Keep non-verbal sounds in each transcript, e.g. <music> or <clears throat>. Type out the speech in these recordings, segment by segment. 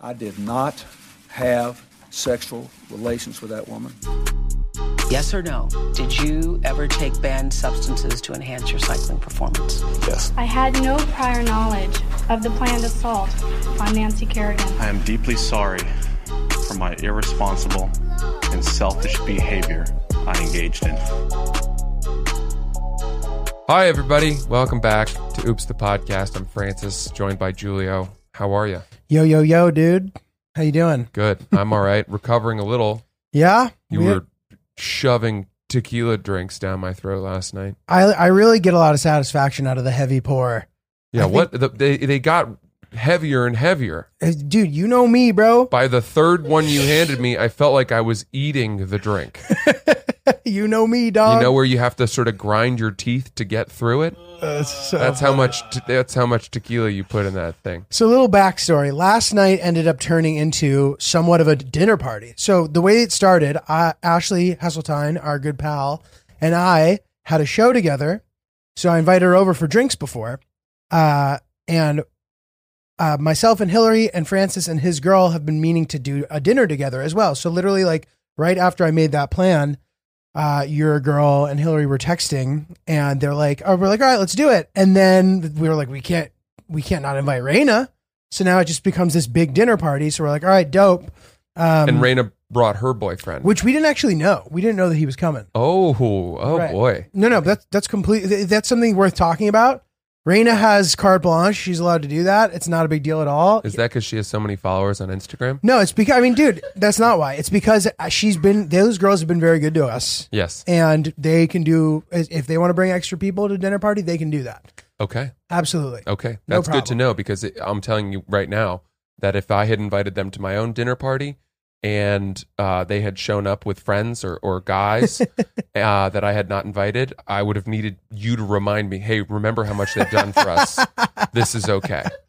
I did not have sexual relations with that woman. Yes or no? Did you ever take banned substances to enhance your cycling performance? Yes. I had no prior knowledge of the planned assault on Nancy Kerrigan. I am deeply sorry for my irresponsible and selfish behavior I engaged in. Hi, everybody. Welcome back to Oops the Podcast. I'm Francis, joined by Julio. How are you? Yo, yo, yo, dude. How you doing? Good. I'm all right. Recovering a little. <laughs> Yeah? You We- were shoving tequila drinks down my throat last night. I, I really get a lot of satisfaction out of the heavy pour. Yeah, I what? The, they, they got heavier and heavier. Uh, Dude, you know me, bro. By the third one you handed me, I felt like I was eating the drink. <laughs> <laughs> you know me, dog. You know where you have to sort of grind your teeth to get through it? Uh, so That's how much. Te- that's how much tequila you put in that thing. So, a little backstory. Last night ended up turning into somewhat of a dinner party. So, the way it started, uh, Ashley Hasseltine, our good pal, and I had a show together. So, I invited her over for drinks before. Uh, and uh, myself and Hillary and Francis and his girl have been meaning to do a dinner together as well. So, literally, like right after I made that plan, uh, your girl and Hillary were texting, and they're like, "Oh, we're like, all right, let's do it." And then we were like, "We can't, we can't not invite Raina." So now it just becomes this big dinner party. So we're like, "All right, dope." Um, And Raina brought her boyfriend. which we didn't actually know. We didn't know that he was coming. oh, oh Right. boy. No, no, that's that's completely that's something worth talking about. Raina has carte blanche; she's allowed to do that. It's not a big deal at all. Is that because she has so many followers on Instagram? no, it's because I mean, dude, that's not why. It's because uh, she's been those girls have been very good to us. Yes. and they can do if they want to bring extra people to dinner party they can do that Okay. absolutely Okay. No That's good to know because it, I'm telling you right now that if I had invited them to my own dinner party and uh, they had shown up with friends or, or guys <laughs> uh, that I had not invited, I would have needed you to remind me, hey, remember how much they've done for us. this is okay. <laughs>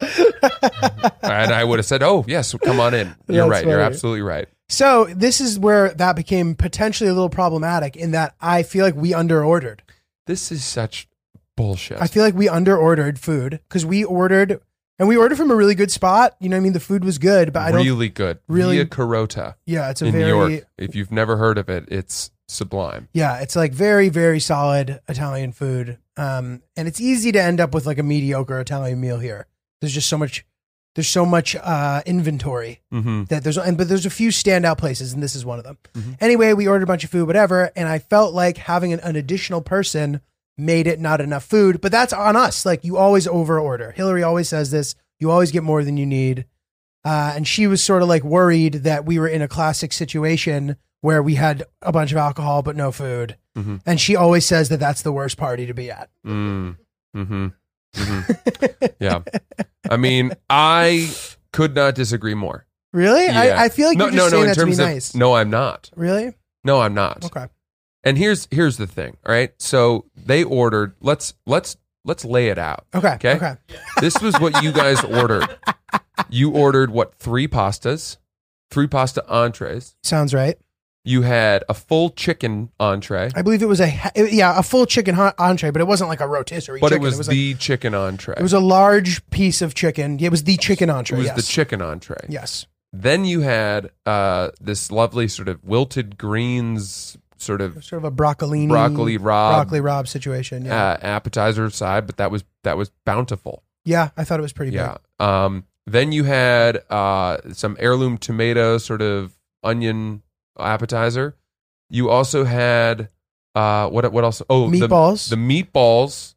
and I would have said, oh, yes, come on in. You're That's right. You're absolutely right. so this is where that became potentially a little problematic in that i feel like we underordered This is such bullshit. i feel like we underordered food because we ordered and we ordered from a really good spot you know what i mean the food was good but i don't really good. really- Via Carota yeah it's a in very New York. If you've never heard of it, it's sublime. yeah it's like very very solid italian food um and it's easy to end up with like a mediocre italian meal here there's just so much there's so much uh inventory Mm-hmm. that there's and but there's a few standout places and this is one of them. Mhm. Anyway, we ordered a bunch of food, whatever, and I felt like having an, an additional person made it not enough food, but that's on us. Like you always over order. Hillary always says this. You always get more than you need. Uh, and she was sort of like worried that we were in a classic situation where we had a bunch of alcohol but no food. Mhm. And she always says that that's the worst party to be at. Mm. Mm-hmm. Mm-hmm. yeah. I mean, I could not disagree more. Really? Yeah. I, I feel like no, you're just no, no. saying In that to be of nice. no, I'm not. Really? No, I'm not. Okay. And here's here's the thing. All right. So they ordered. Let's let's let's lay it out. Okay. Okay. Okay. This was what you guys ordered. You ordered what? Three pastas, three pasta entrees. Sounds right. You had a full chicken entree, I believe it was a it- yeah a full chicken ha- entree, but it wasn't like a rotisserie. but chicken. it was, like- the chicken entree. it was a large piece of chicken. It was the chicken entree. It was yes. the chicken entree. Yes. Then you had uh, this lovely sort of wilted greens, sort of Sort of a broccolini broccoli rabe broccoli rabe situation. Yeah. uh, appetizer side, but that was that was bountiful. yeah, I thought it was pretty Yeah. Um, then you had uh, some heirloom tomato, sort of onion appetizer. You also had uh, what what else? Oh, big. the- Meatballs. The, meatballs,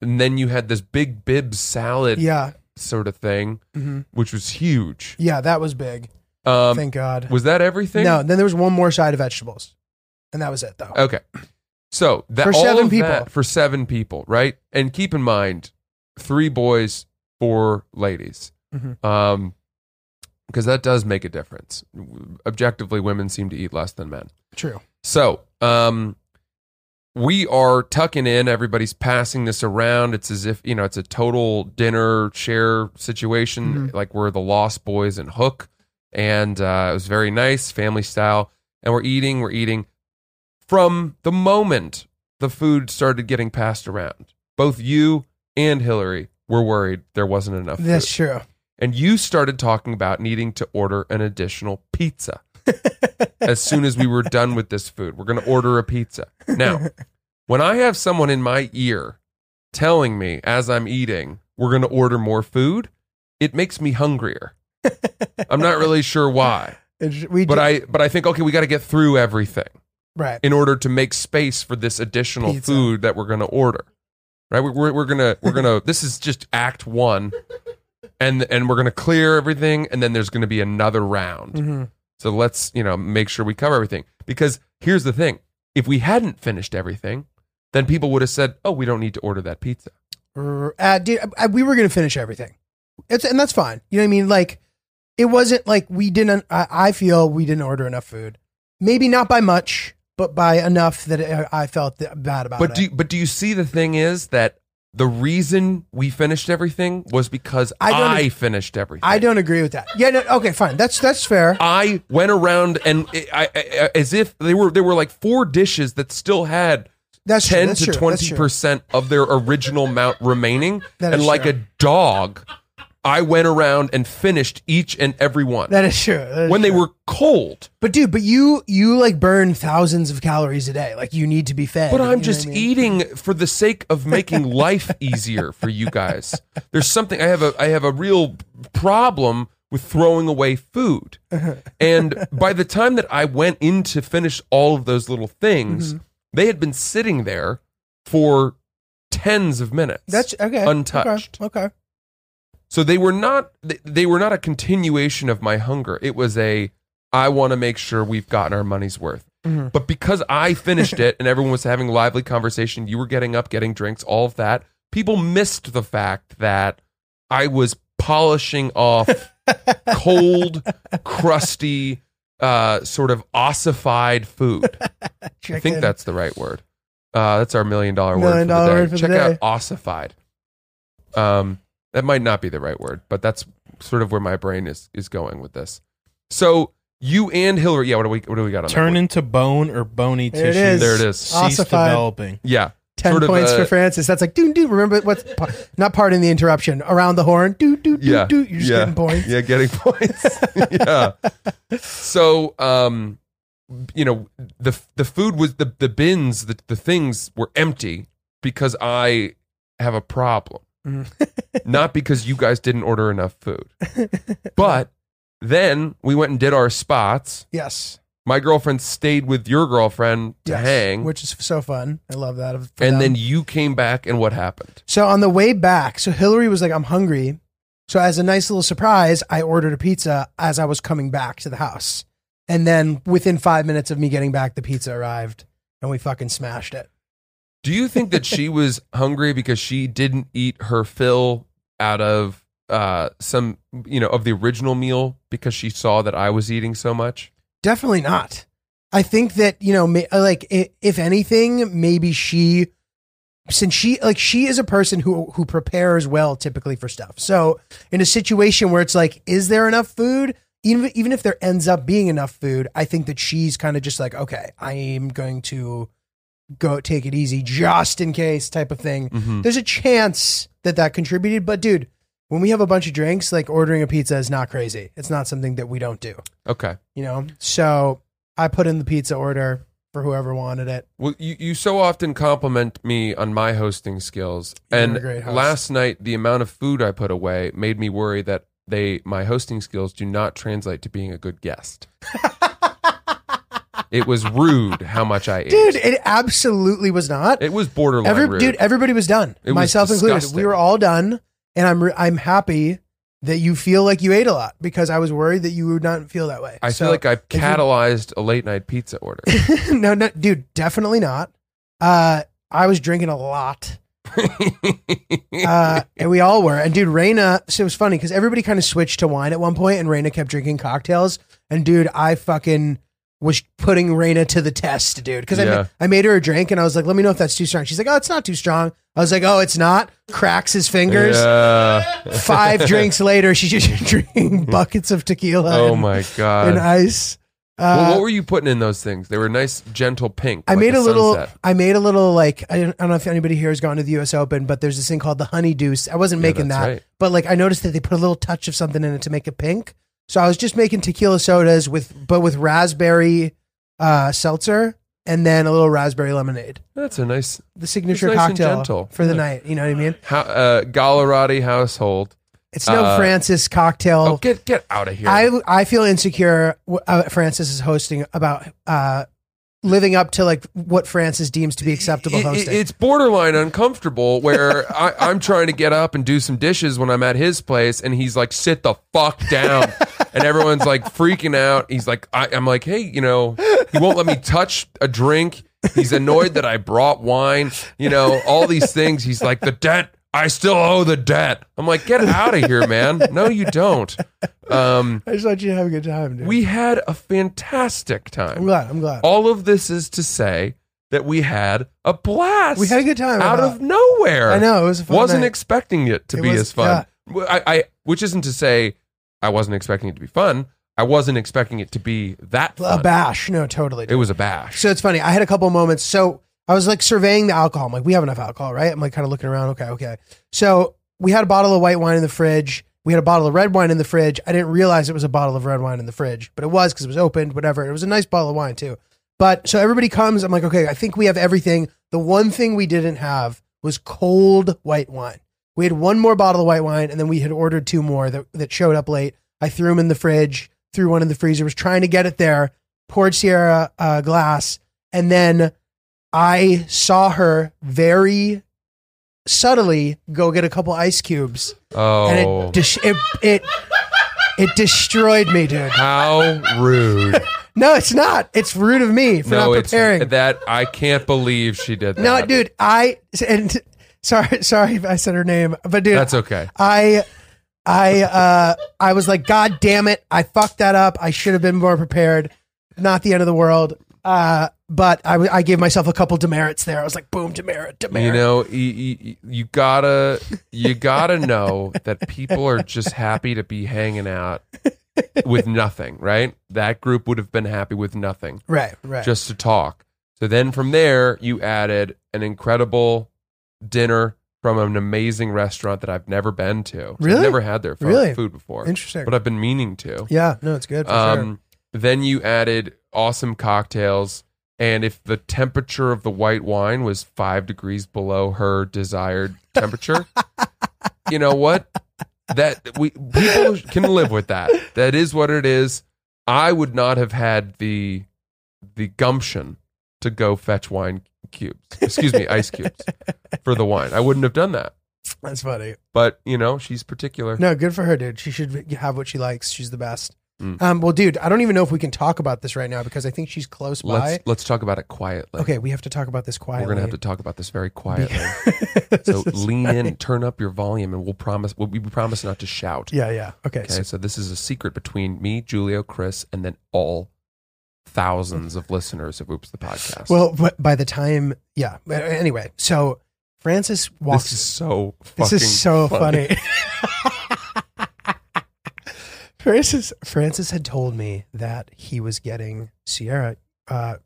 and then you had this big Bibb salad yeah. sort of thing, hmm which was huge. Yeah, that was big. Um, Thank God. was that everything? No, then there was one more side of vegetables, and that was it though. Okay. So that For seven people. that for seven people, right? And keep in mind, three boys, four ladies, Mhm. um, because that does make a difference. Objectively, women seem to eat less than men. True. So, um, we are tucking in. Everybody's passing this around. It's as if you know it's a total dinner share situation, Mhm. like we're the Lost Boys and Hook, and uh, it was very nice, family style. And we're eating, we're eating. From the moment the food started getting passed around, both you and Hillary were worried there wasn't enough. That's food. true. and you started talking about needing to order an additional pizza <laughs> as soon as we were done with this food. We're going to order a pizza. Now, <laughs> when I have someone in my ear telling me as I'm eating, we're going to order more food, it makes me hungrier. <laughs> I'm not really sure why, we but I but I think okay, we got to get through everything right. in order to make space for this additional Pizza. food that we're going to order. Right? We're, we're, we're gonna we're gonna. this is just Act One, and and we're gonna clear everything, and then there's gonna be another round. Mhm. So let's you know make sure we cover everything because here's the thing: if we hadn't finished everything, then people would have said, "Oh, we don't need to order that pizza." Uh, dude, I, we were gonna finish everything. It's and that's fine. You know what I mean? Like, it wasn't like we didn't. I, I feel we didn't order enough food. Maybe not by much, but by enough that I felt bad about But it. do you, but do you see the thing is that the reason we finished everything was because I I, don't- finished everything. I don't agree with that. Yeah. No, okay. Fine. That's that's fair. I went around and I, I, as if they were there were like four dishes that still had That's true, that's to twenty percent of their original amount remaining, That and like true. a dog, I went around and finished each and every one That is true. That is when they were cold. But dude, but you you like burn thousands of calories a day. Like you need to be fed. But I'm just I mean? eating for the sake of making <laughs> life easier for you guys. There's something I have a I have a real problem with throwing away food. <laughs> And by the time that I went in to finish all of those little things, Mm-hmm. they had been sitting there for tens of minutes. That's okay. Untouched. Okay. okay. So they were not they- were not a continuation of my hunger. It was a I want to make sure we've gotten our money's worth. Mm-hmm. But because I finished it and everyone was having lively conversation, you were getting up, getting drinks, all of that. People missed the fact that I was polishing off <laughs> cold, crusty, uh, sort of ossified food. <laughs> I think that's the right word. Uh, that's our million dollar Million word for the day. for the Check day. out ossified. Um, that might not be the right word, but that's sort of where my brain is is going with this. So you and Hillary, yeah. What do we what do we got on that Turn one? into bone or bony There it tissue. is. There it is. Cease Ossified. developing. Yeah, Ten sort of, points uh, for Francis. That's like, dude, dude. Remember what's not part in the interruption? Around the horn, do do do yeah, do. You're just yeah, getting points. Yeah, getting <laughs> points. <laughs> yeah. So, um, you know, the the food was the the bins, the the things were empty because I have a problem. Mm. <laughs> not because you guys didn't order enough food. <laughs> But then we went and did our spots. Yes. My girlfriend stayed with your girlfriend to yes. hang, which is so fun. I love that. for and them. then you came back, and what happened? So on the way back, so Hillary was like, I'm hungry. So as a nice little surprise, I ordered a pizza as I was coming back to the house. And then within five minutes of me getting back, the pizza arrived and we fucking smashed it. Do you think that she <laughs> was hungry because she didn't eat her fill out of uh, some, you know, of the original meal because she saw that I was eating so much? Definitely not. I think that, you know, like if anything, maybe she since she like she is a person who who prepares well typically for stuff. So, in a situation where it's like is there enough food? Even even if there ends up being enough food, I think that she's kind of just like, okay, I am going to go take it easy just in case type of thing. Mhm. There's a chance that that contributed, but dude, when we have a bunch of drinks, like ordering a pizza is not crazy. It's not something that we don't do Okay. you know so i put in the pizza order for whoever wanted it Well, you, you so often compliment me on my hosting skills, You're and a great host. last night the amount of food I put away made me worry that they my hosting skills do not translate to being a good guest. <laughs> it was rude how much I ate. dude it absolutely was not it was borderline Every, rude. dude everybody was done It was myself included disgusting. we were all done and i'm re- i'm happy that you feel like you ate a lot because i was worried that you would not feel that way I feel like I if you- catalyzed a late night pizza order. <laughs> no no dude definitely not uh i was drinking a lot <laughs> uh, and we all were. And dude, Raina, so it was funny because everybody kind of switched to wine at one point, and Raina kept drinking cocktails. And dude, I fucking was putting Raina to the test, dude. Because I, Yeah. ma- I made her a drink, and I was like, "Let me know if that's too strong." She's like, "Oh, it's not too strong." I was like, "Oh, it's not." Cracks his fingers. Yeah. <laughs> Five drinks later, she's just <laughs> drinking buckets of tequila. Oh and, my and god. ice. Uh, well, what were you putting in those things? They were nice, gentle pink. I like made a, little. sunset. I made a little like I don't, I don't know if anybody here has gone to the U.S. Open, but there's this thing called the Honey Deuce. I wasn't making that's that, right. but like I noticed that they put a little touch of something in it to make it pink. So I was just making tequila sodas with, but with raspberry uh, seltzer and then a little raspberry lemonade. That's a nice The signature nice and cocktail gentle. for the Yeah. night. You know what I mean? ho- uh, Gallerati household. It's no Uh, Francis cocktail. Oh, get get out of here! I I feel insecure. Uh, Francis is hosting about uh, living up to like what Francis deems to be acceptable It- it- hosting. it's borderline uncomfortable where <laughs> I, I'm trying to get up and do some dishes when I'm at his place, and he's like, "Sit the fuck down," <laughs> and everyone's like freaking out. He's like, I, "I'm like, hey, you know, he won't let me touch a drink. He's annoyed that I brought wine. You know, all these things. He's like, the debt. I still owe the debt. I'm like, get out of here, <laughs> man. No, you don't. Um, I just want you have a good time, dude. we had a fantastic time. I'm glad. I'm glad. All of this is to say that we had a blast. We had a good time. out of nowhere. I know it was a fun. wasn't night. expecting it to It be was- as fun. I, I, which isn't to say I wasn't expecting it to be fun. I wasn't expecting it to be that a fun. bash. No, totally. It was a bash. So it's funny. I had a couple moments. So I was like surveying the alcohol. I'm like, we have enough alcohol, right? I'm like kind of looking around. Okay, okay. So we had a bottle of white wine in the fridge. We had a bottle of red wine in the fridge. I didn't realize it was a bottle of red wine in the fridge, but it was because it was opened, whatever. It was a nice bottle of wine too. But so everybody comes. I'm like, okay, I think we have everything. The one thing we didn't have was cold white wine. We had one more bottle of white wine, and then we had ordered two more that, that showed up late. I threw them in the fridge, threw one in the freezer, was trying to get it there, poured Sierra uh, glass, and then I saw her very subtly go get a couple ice cubes, Oh, and it, dis- it it it destroyed me, dude. how rude! <laughs> No, it's not. It's rude of me for no, not it's preparing. that I can't believe she did that. no, dude, I and <laughs> sorry, sorry if I said her name, but dude, that's okay. I I uh I was like, God damn it, I fucked that up. I should have been more prepared. Not the end of the world. Uh, but I, w- I gave myself a couple demerits there. I was like, boom, demerit, demerit. You know, you, you, you gotta you gotta know that people are just happy to be hanging out with nothing, right? That group would have been happy with nothing, right, right. just to talk. So then from there, you added an incredible dinner from an amazing restaurant that I've never been to. So Really? I've never had their fu- Really? food before, Interesting. but I've been meaning to. yeah, no, it's good. For sure. Then you added awesome cocktails. And if the temperature of the white wine was five degrees below her desired temperature, <laughs> you know what? That we people can live with that. That is what it is. I would not have had the the gumption to go fetch wine cubes. Excuse me, ice cubes for the wine. I wouldn't have done that. That's funny. But you know, she's particular. No, good for her, dude. She should have what she likes. She's the best. Mm. Um, well, dude, I don't even know if we can talk about this right now because I think she's close by. Let's let's talk about it quietly. okay, we have to talk about this quietly. We're gonna have to talk about this very quietly. So <laughs> lean funny. in, turn up your volume, and we'll promise. We'll, we promise not to shout. Yeah, yeah. Okay. Okay. so- So this is a secret between me, Julio, Chris, and then all thousands of listeners of Oops the podcast. well, but by the time, yeah. But Anyway, so Francis walks. this is so. This is so funny. <laughs> Francis Francis had told me that he was getting Sierra uh,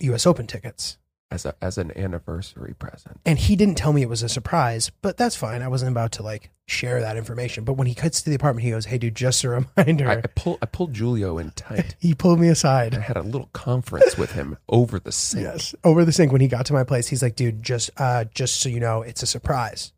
U.S. Open tickets, As a as an anniversary present. and he didn't tell me it was a surprise. But that's fine. I wasn't about to like share that information. But when he cuts to the apartment, he goes, "Hey, dude, just a reminder." I, I pull I pulled Julio in tight. <laughs> he pulled me aside. I had a little conference with him <laughs> over the sink. Yes, over the sink when he got to my place. He's like, "Dude, just uh, just so you know, it's a surprise.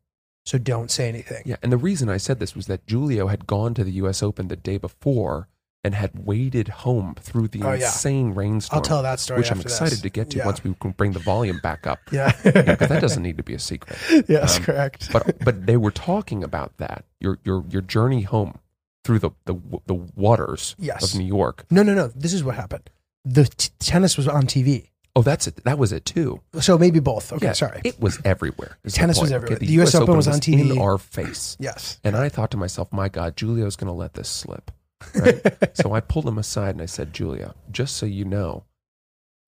So don't say anything." Yeah, and the reason I said this was that Julio had gone to the U.S. Open the day before and had waded home through the Oh, yeah. insane rainstorm. I'll tell that story. which I'm excited this. to get to Yeah. once we can bring the volume back up. Yeah, Because that doesn't need to be a secret. <laughs> yes, Um, correct. But but they were talking about that your your your journey home through the the, the waters Yes. of New York. No, no, no. This is what happened. The t- tennis was on TV, Oh, that's it. That was it too. so maybe both. Okay, Yeah, sorry. It was everywhere. is the Tennis was point. everywhere. The US Open was on TV. in our face. yes. And I thought to myself, my God, Julio's going to let this slip. Right? <laughs> so I pulled him aside and I said, Julio, just so you know,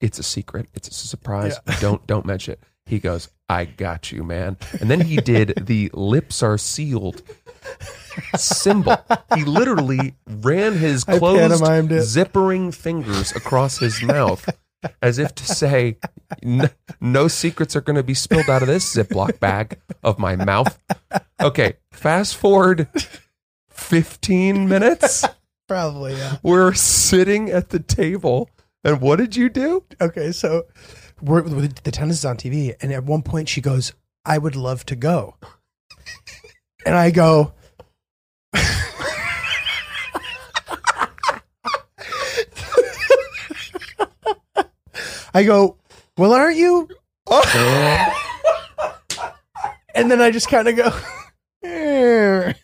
it's a secret. It's a surprise. <laughs> Don't don't mention it. He goes, I got you, man. And then he did the lips are sealed symbol. He literally ran his I closed, pantomimed it. zippering fingers across his mouth as if to say, "N- no secrets are going to be spilled out of this Ziploc bag of my mouth. Okay, fast forward 15 minutes. Probably, yeah. We're sitting at the table. And what did you do? Okay, so we're, the tennis is on TV, and at one point she goes, "I would love to go," and I go. I go, well, aren't you? <laughs> and then I just kind of go, "Eh." <laughs>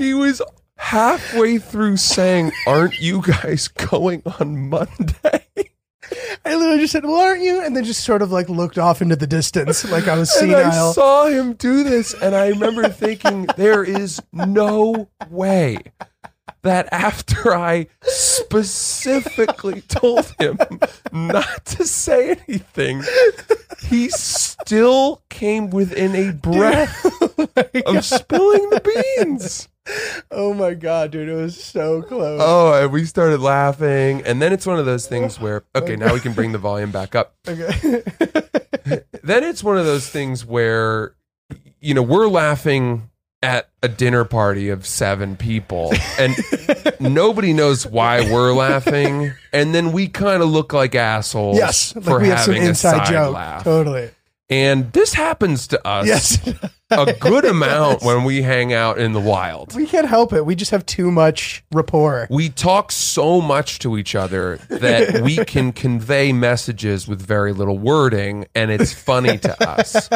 He was halfway through saying, Aren't you guys going on Monday? I literally just said, well, aren't you? And then just sort of like looked off into the distance, like I was And I senile. saw him do this, and I remember thinking, there is no way that after I specifically <laughs> told him not to say anything, he still came within a breath <laughs> oh of spilling the beans. Oh my god, dude, it was so close. Oh, and we started laughing. And then it's one of those things where, oh okay, now we can bring the volume back up. <laughs> Okay. then it's one of those things where you know we're laughing at a dinner party of seven people and nobody knows why we're laughing and then we kind of look like assholes yes, for like we have some having a inside side joke. laugh Totally. And this happens to us Yes. a good amount when we hang out in the wild we can't help it. We just have too much rapport. we talk so much to each other that we <laughs> can convey messages with very little wording and it's funny to us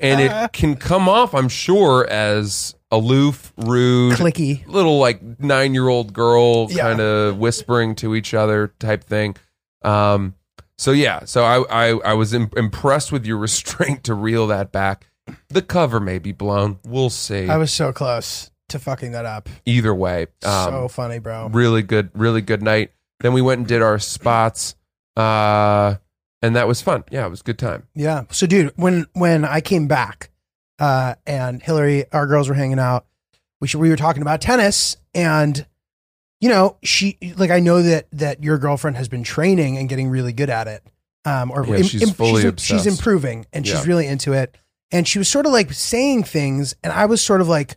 and it can come off i'm sure as aloof rude Clicky. little like nine year old girl Yeah. kind of whispering to each other type thing um so yeah so i i, I was im- impressed with your <laughs> restraint to reel that back the cover may be blown we'll see I was so close to fucking that up. either way um, so funny, bro. really good really good night then we went and did our spots uh and that was fun yeah it was a good time Yeah. So, dude, when when I came back, uh, and Hillary, our girls were hanging out, we should, we were talking about tennis, and you know, she like I know that that your girlfriend has been training and getting really good at it. Um, or Yeah, she's fully she's, obsessed. she's improving and she's Yeah. really into it. And she was sort of like saying things, and I was sort of like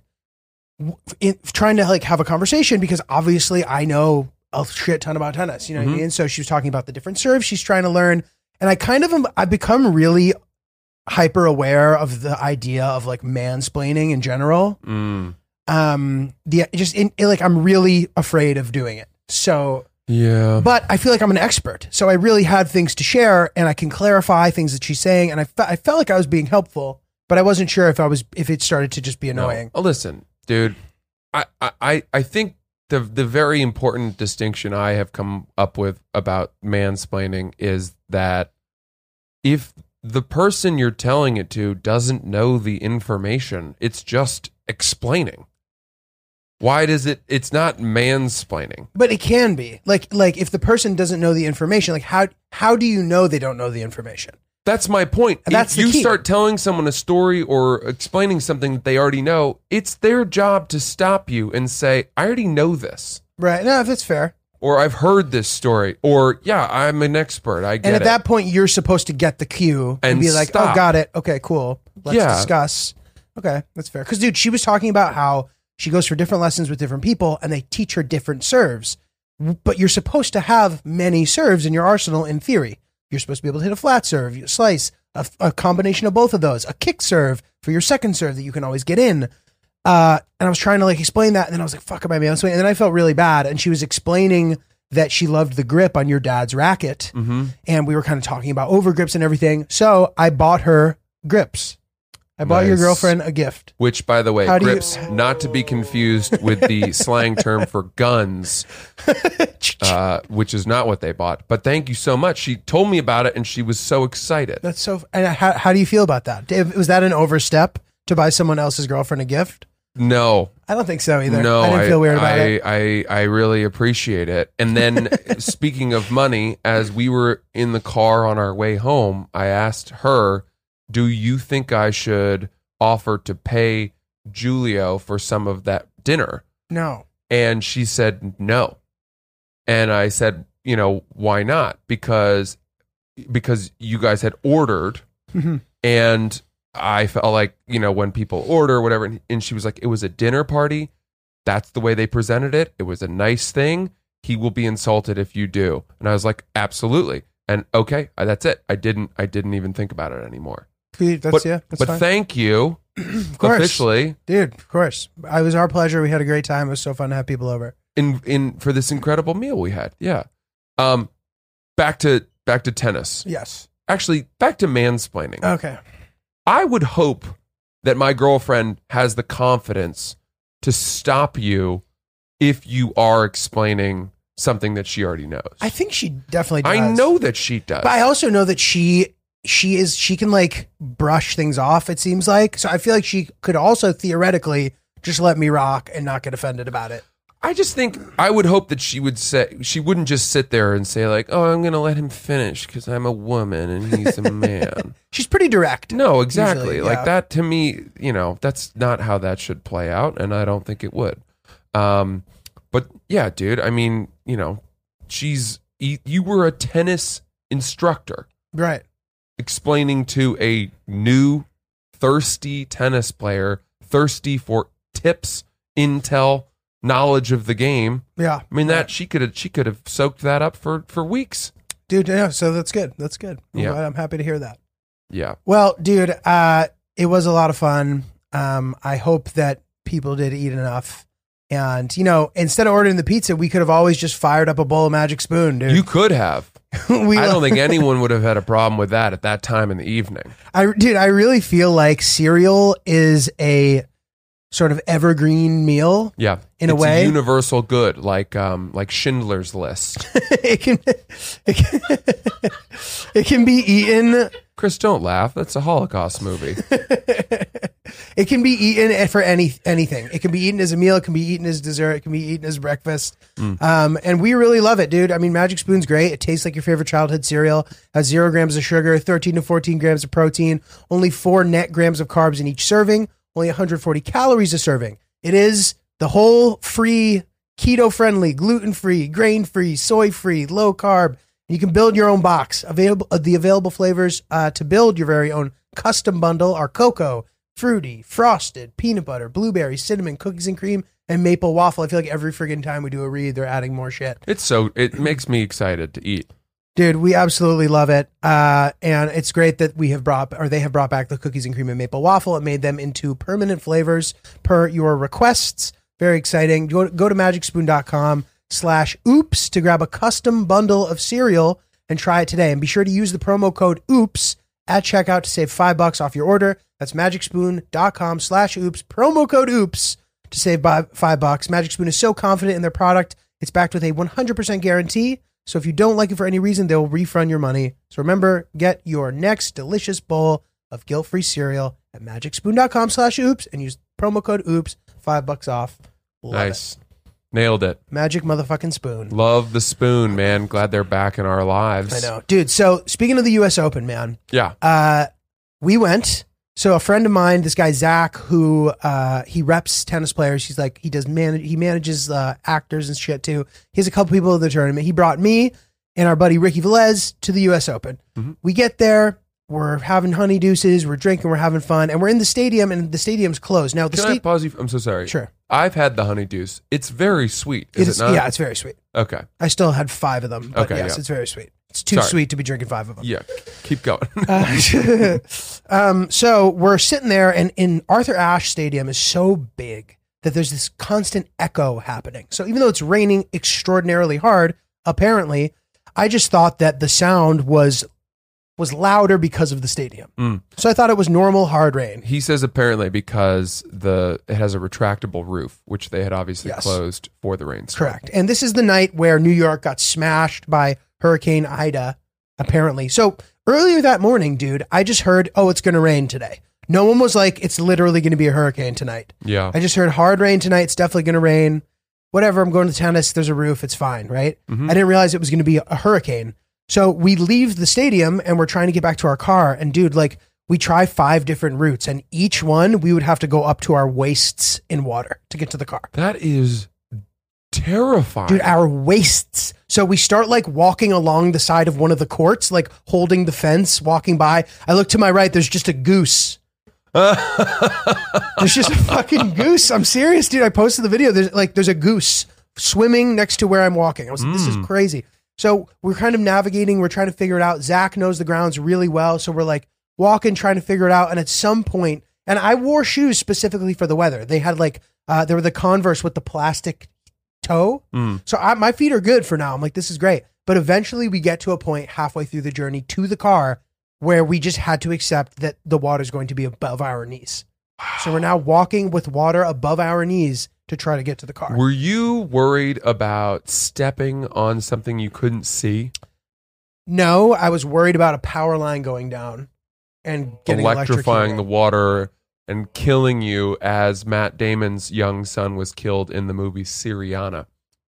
in, trying to like have a conversation because obviously I know a shit ton about tennis. You know what Mhm. I mean? So she was talking about the different serves she's trying to learn, and I kind of am, I've become really hyper aware of the idea of like mansplaining in general. mm. Um, the just in, like I'm really afraid of doing it. So, yeah but I feel like I'm an expert, so I really had things to share, and I can clarify things that she's saying, and I fe- I felt like I was being helpful, but I wasn't sure if I was if it started to just be annoying. No. Oh, listen, dude. I, I- I, I think the the very important distinction I have come up with about mansplaining is that if the person you're telling it to doesn't know the information, it's just explaining. Why does it? It's not mansplaining. But it can be like like if the person doesn't know the information, like how how do you know they don't know the information? That's my point. And that's if the you key. start telling someone a story or explaining something that they already know, it's their job to stop you and say, "I already know this." Right? No, that's fair. or I've heard this story, or yeah, I'm an expert. I get And at it. that point, you're supposed to get the cue and, And be like, "Oh, stop. got it. Okay, cool. Let's Yeah. discuss." Okay, that's fair. Because, dude, she was talking about how she goes for different lessons with different people, and they teach her different serves. But you're supposed to have many serves in your arsenal. In theory, you're supposed to be able to hit a flat serve, you slice, a, a combination of both of those, a kick serve for your second serve that you can always get in. Uh, and I was trying to like explain that, and then I was like, "Fuck, am I mansplaining?" And then I felt really bad. And she was explaining that she loved the grip on your dad's racket, Mm-hmm. and we were kind of talking about over grips and everything. So I bought her grips. I bought your Nice. girlfriend a gift. Which, by the way, How do you- grips not to be confused with the <laughs> slang term for guns, <laughs> uh, which is not what they bought. But thank you so much. She told me about it, and she was so excited. That's so. And how, how do you feel about that? Dave, Was that an overstep to buy someone else's girlfriend a gift? No, I don't think so either. no, I didn't feel weird about I, it. I, I really appreciate it. And then, <laughs> speaking of money, as we were in the car on our way home, I asked her Do you think I should offer to pay Julio for some of that dinner? No. And she said no. And I said, you know, why not? Because because you guys had ordered Mhm. and I felt like, you know, when people order whatever and- and she was like it was a dinner party. That's the way they presented it. It was a nice thing. He will be insulted if you do. And I was like, absolutely. And okay, that's it. I didn't I didn't even think about it anymore. That's but yeah. That's but fine. thank you <clears throat> of course, officially dude. Of course, it was our pleasure. We had a great time. It was so fun to have people over. in in for this incredible meal we had. Yeah. Um back to back to tennis. Yes. Actually, back to mansplaining. Okay. I would hope that my girlfriend has the confidence to stop you if you are explaining something that she already knows. I think she definitely. does. I know that she does. But I also know that she she is she can like brush things off. It seems like so. I feel like she could also theoretically just let me rock and not get offended about it. I just think I would hope that she would say she wouldn't just sit there and say like, "Oh, I'm going to let him finish because I'm a woman and he's a <laughs> man." She's pretty direct. no, exactly. Usually, yeah. Like that to me, you know, that's not how that should play out, and I don't think it would. Um, but yeah, dude. I mean, you know, she's you were a tennis instructor Right. Explaining to a new thirsty tennis player, thirsty for tips, intel, knowledge of the game. Yeah. I mean that she could have she could have soaked that up for for weeks. dude. Yeah. So that's good. That's good. Yeah. I'm happy to hear that. Yeah. Well, dude, uh, it was a lot of fun. Um, I hope that people did eat enough. And you know, instead of ordering the pizza, we could have always just fired up a bowl of Magic Spoon, dude. You could have. <laughs> we, I don't think anyone would have had a <laughs> problem with that at that time in the evening. I dude, I really feel like cereal is a sort of evergreen meal. Yeah. In a It's way. universal good, like um like Schindler's List. <laughs> it can it can, it can be eaten Chris, don't laugh. That's a Holocaust movie. It can be eaten for any anything. It can be eaten as a meal. It can be eaten as dessert. It can be eaten as breakfast. Um, and we really love it, dude. I mean, Magic Spoon's great. It tastes like your favorite childhood cereal. Has zero grams of sugar, thirteen to fourteen grams of protein, only four net grams of carbs in each serving, only 140 calories a serving. It is the whole free, keto friendly, gluten free, grain free, soy free, low carb. You can build your own box. Available uh, the available flavors uh, to build your very own custom bundle are cocoa, fruity, frosted, peanut butter, blueberry, cinnamon, cookies and cream, and maple waffle. I feel like every friggin' time we do a read, they're adding more shit. It's so it makes me excited to eat. Dude, we absolutely love it. Uh, and it's great that we have brought, or they have brought back the cookies and cream and maple waffle. It made them into permanent flavors per your requests. Very exciting. Go, go to magicspoon.com slash oops to grab a custom bundle of cereal and try it today. And be sure to use the promo code oops at checkout to save five bucks off your order. That's magicspoon.com slash oops, promo code oops to save five bucks. Magic Spoon is so confident in their product, it's backed with a 100% guarantee. So if you don't like it for any reason, they'll refund your money. So remember, get your next delicious bowl of guilt-free cereal at magicspoon.com slash oops and use promo code oops, five bucks off. Love nice. it. Nailed it. Magic motherfucking spoon. Love the spoon, man. Glad they're back in our lives. I know. Dude, so speaking of the US Open, man, Yeah. uh, we went. So a friend of mine, this guy Zach, who uh, he reps tennis players. He's like he does man he manages uh, actors and shit too. He has a couple people in the tournament. He brought me and our buddy Ricky Velez to the U.S. Open. Mhm. We get there, we're having honey deuces, we're drinking, we're having fun, and we're in the stadium, and the stadium's closed now. The Can I pause you? I'm so sorry. sure, I've had the honey deuce. It's very sweet. Is it not? yeah, it's very sweet. Okay. I still had five of them, but Okay, yes, yeah. it's very sweet. It's too Sorry. sweet to be drinking five of them. Yeah. Keep going. <laughs> Uh, <laughs> um, so we're sitting there, and in Arthur Ashe Stadium is so big that there's this constant echo happening. So even though it's raining extraordinarily hard, apparently, I just thought that the sound was was louder because of the stadium. Mm. So I thought it was normal hard rain. he says apparently because the it has a retractable roof, which they had obviously Yes. closed for the rainstorm. Correct. And this is the night where New York got smashed by Hurricane Ida, apparently. So earlier that morning, dude, I just heard, oh, it's going to rain today. No one was like, it's literally going to be a hurricane tonight. Yeah. I just heard hard rain tonight. It's definitely going to rain. Whatever. I'm going to the tennis. There's a roof. It's fine. Right. Mhm. I didn't realize it was going to be a hurricane. So we leave the stadium and we're trying to get back to our car. And dude, like we try five different routes, and each one we would have to go up to our waists in water to get to the car. That is terrifying. Dude, our waists. So we start like walking along the side of one of the courts, like holding the fence, walking by. I look to my right, there's just a goose. <laughs> There's just a fucking goose. I'm serious, dude. I posted the video. There's like there's a goose swimming next to where I'm walking. I was like, this is hmm. crazy. So we're kind of navigating, we're trying to figure it out. Zach knows the grounds really well. So we're like walking, trying to figure it out. And at some point, and I wore shoes specifically for the weather. They had like uh, they were the Converse with the plastic toe. So I, my feet are good for now. I'm like, this is great. But eventually we get to a point halfway through the journey to the car where we just had to accept that the water is going to be above our knees. So we're now walking with water above our knees to try to get to the car. Were you worried about stepping on something you couldn't see? no, I was worried about a power line going down and getting electrifying the water and killing you as Matt Damon's young son was killed in the movie Syriana.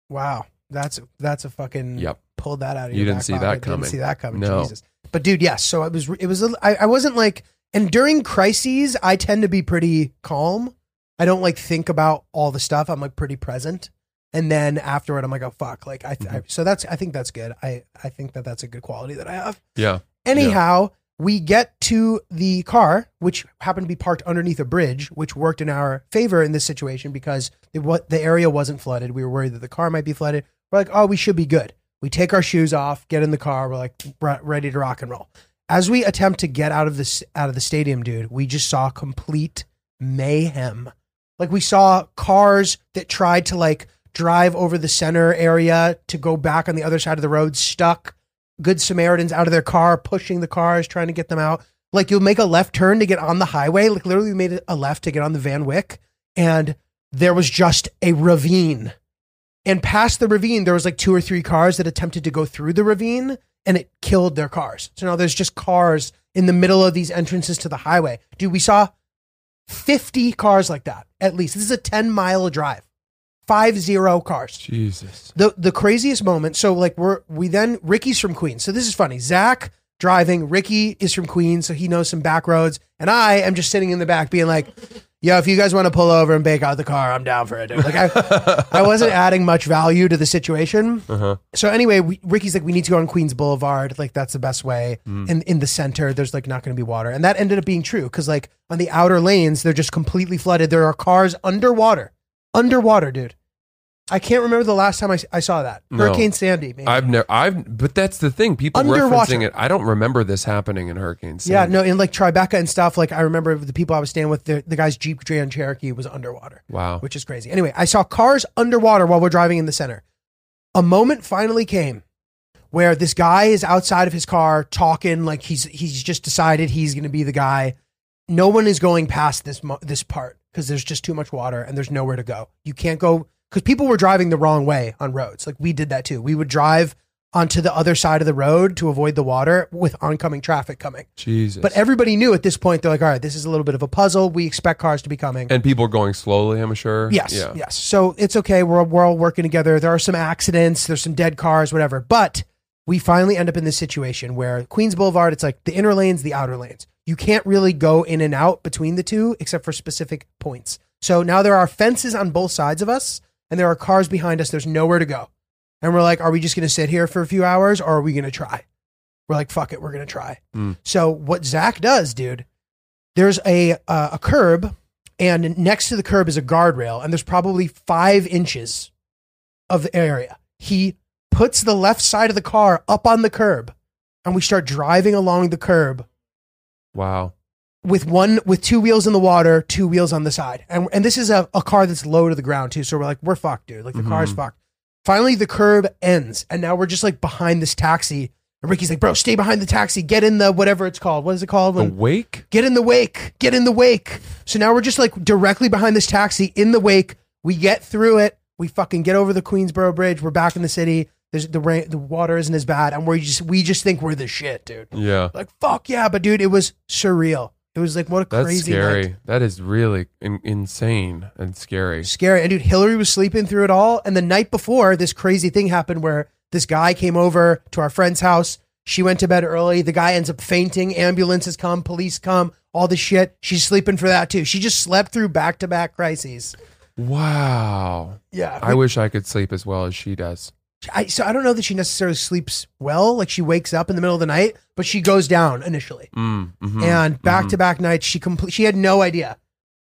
Wow, that's that's a fucking Yep. Pulled that out of You your didn't see that pocket. coming. Didn't see that coming. No. Jesus. But dude, yes. So it was. It was. I wasn't like. And during crises, I tend to be pretty calm. I don't like think about all the stuff. I'm like pretty present. And then afterward, I'm like, oh fuck. Like I. I Mm-hmm. so that's. I think that's good. I. I think that that's a good quality that I have. Yeah. Anyhow, we get to the car, which happened to be parked underneath a bridge, which worked in our favor in this situation because the, what the area wasn't flooded. We were worried that the car might be flooded. We're like, oh, we should be good. We take our shoes off, get in the car. We're like re- ready to rock and roll. As we attempt to get out of this out of the stadium, dude, we just saw complete mayhem. Like we saw cars that tried to like drive over the center area to go back on the other side of the road, stuck good Samaritans out of their car, pushing the cars, trying to get them out. Like you'll make a left turn to get on the highway. Like literally, we made a left to get on the Van Wyck, and there was just a ravine. And past the ravine, there was like two or three cars that attempted to go through the ravine, and it killed their cars. So now there's just cars in the middle of these entrances to the highway. Dude, we saw 50 cars like that at least. This is a 10 mile drive. Five zero cars Jesus. the the craziest moment. So like we're we then Ricky's from Queens. So this is funny. Zach driving. Ricky is from Queens, so he knows some back roads, and I am just sitting in the back, being like, "Yo, if you guys want to pull over and bake out the car, I'm down for it." Dude. Like I, I wasn't <laughs> adding much value to the situation. Uh-huh. So anyway, we, Ricky's like, "We need to go on Queens Boulevard. Like that's the best way." In in the center, there's like not going to be water, and that ended up being true because like on the outer lanes, they're just completely flooded. There are cars underwater, underwater, dude. I can't remember the last time I, I saw that. No. Hurricane Sandy, maybe. I've never I've but that's the thing. People Underwater. referencing it. I don't remember this happening in Hurricane Sandy. yeah, no, in like Tribeca and stuff. Like I remember the people I was staying with, the, the guy's Jeep Grand Cherokee was underwater, Wow. which is crazy. Anyway, I saw cars underwater while we're driving in the center. A moment finally came where this guy is outside of his car talking like he's he's just decided he's going to be the guy. No one is going past this this part because there's just too much water and there's nowhere to go. You can't go because people were driving the wrong way on roads. Like we did that too. We would drive onto the other side of the road to avoid the water with oncoming traffic coming. Jesus. But everybody knew at this point they're like, all right, this is a little bit of a puzzle. We expect cars to be coming. and people are going slowly, I'm sure. Yes, Yeah. yes. So it's okay. We're, we're all working together. There are some accidents, there's some dead cars, whatever. But we finally end up in this situation where Queens Boulevard, it's like the inner lanes, the outer lanes. You can't really go in and out between the two except for specific points. So now there are fences on both sides of us and there are cars behind us. There's nowhere to go. And we're like, are we just going to sit here for a few hours or are we going to try? We're like, fuck it, we're going to try. Mm. So what Zach does, dude, there's a uh, a curb, and next to the curb is a guardrail, and there's probably five inches of the area. He puts the left side of the car up on the curb, and we start driving along the curb Wow. With one with two wheels in the water, two wheels on the side. And and this is a, a car that's low to the ground too. So we're like, we're fucked, dude. Like the car's mm-hmm. fucked. Finally the curb ends. And now we're just like behind this taxi. And Ricky's like, bro, stay behind the taxi. Get in the whatever it's called. What is it called? The wake? get in the wake. Get in the wake. So now we're just like directly behind this taxi in the wake. We get through it. We fucking get over the Queensboro Bridge. We're back in the city. There's the rain, the water isn't as bad, and we just we just think we're the shit, dude. Yeah. Like fuck yeah, but dude, it was surreal. It was like what a That's crazy scary. night. That is really in- insane and scary. Scary. And dude, Hillary was sleeping through it all. And the night before, this crazy thing happened where this guy came over to our friend's house. She went to bed early. The guy ends up fainting. Ambulances come, police come, all the shit. She's sleeping for that too. She just slept through back to back crises. Wow. Yeah. I wish I could sleep as well as she does. I, so I don't know that she necessarily sleeps well. Like she wakes up in the middle of the night, but she goes down initially. Mm, mhm, and back to back nights, she complete. She had no idea.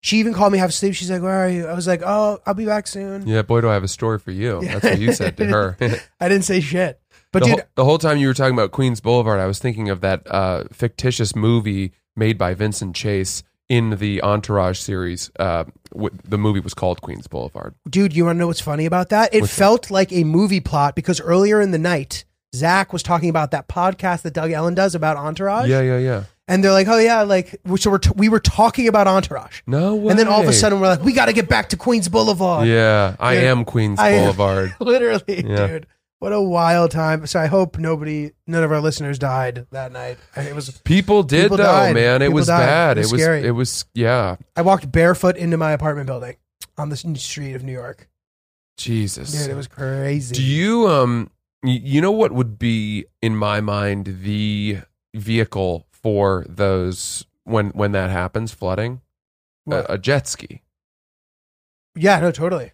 She even called me half asleep. She's like, "Where are you?" I was like, "Oh, I'll be back soon." Yeah, boy, do I have a story for you. <laughs> That's what you said to her. <laughs> I didn't say shit. But the, dude, whole, the whole time you were talking about Queens Boulevard, I was thinking of that uh, fictitious movie made by Vincent Chase in the Entourage series. Uh, w- the movie was called Queens Boulevard. dude, you want to know what's funny about that? It What's that? felt like a movie plot because earlier in the night, Zach was talking about that podcast that Doug Ellin does about Entourage. Yeah, yeah, yeah. And they're like, "Oh yeah, like so we're t- we were talking about Entourage." No way. And then all of a sudden we're like, "We got to get back to Queens Boulevard." yeah, I Dude, am Queens I <laughs> Boulevard. Literally, Yeah. dude. What a wild time. So I hope nobody none of our listeners died that night. It was People did People though, died. man. It People was died. bad. It It was was. scary. It was. Yeah. I walked barefoot into my apartment building on the street of New York. Jesus. Dude, it was crazy. Do you um you know what would be in my mind the vehicle for those when when that happens flooding a, a jet ski yeah, no, totally.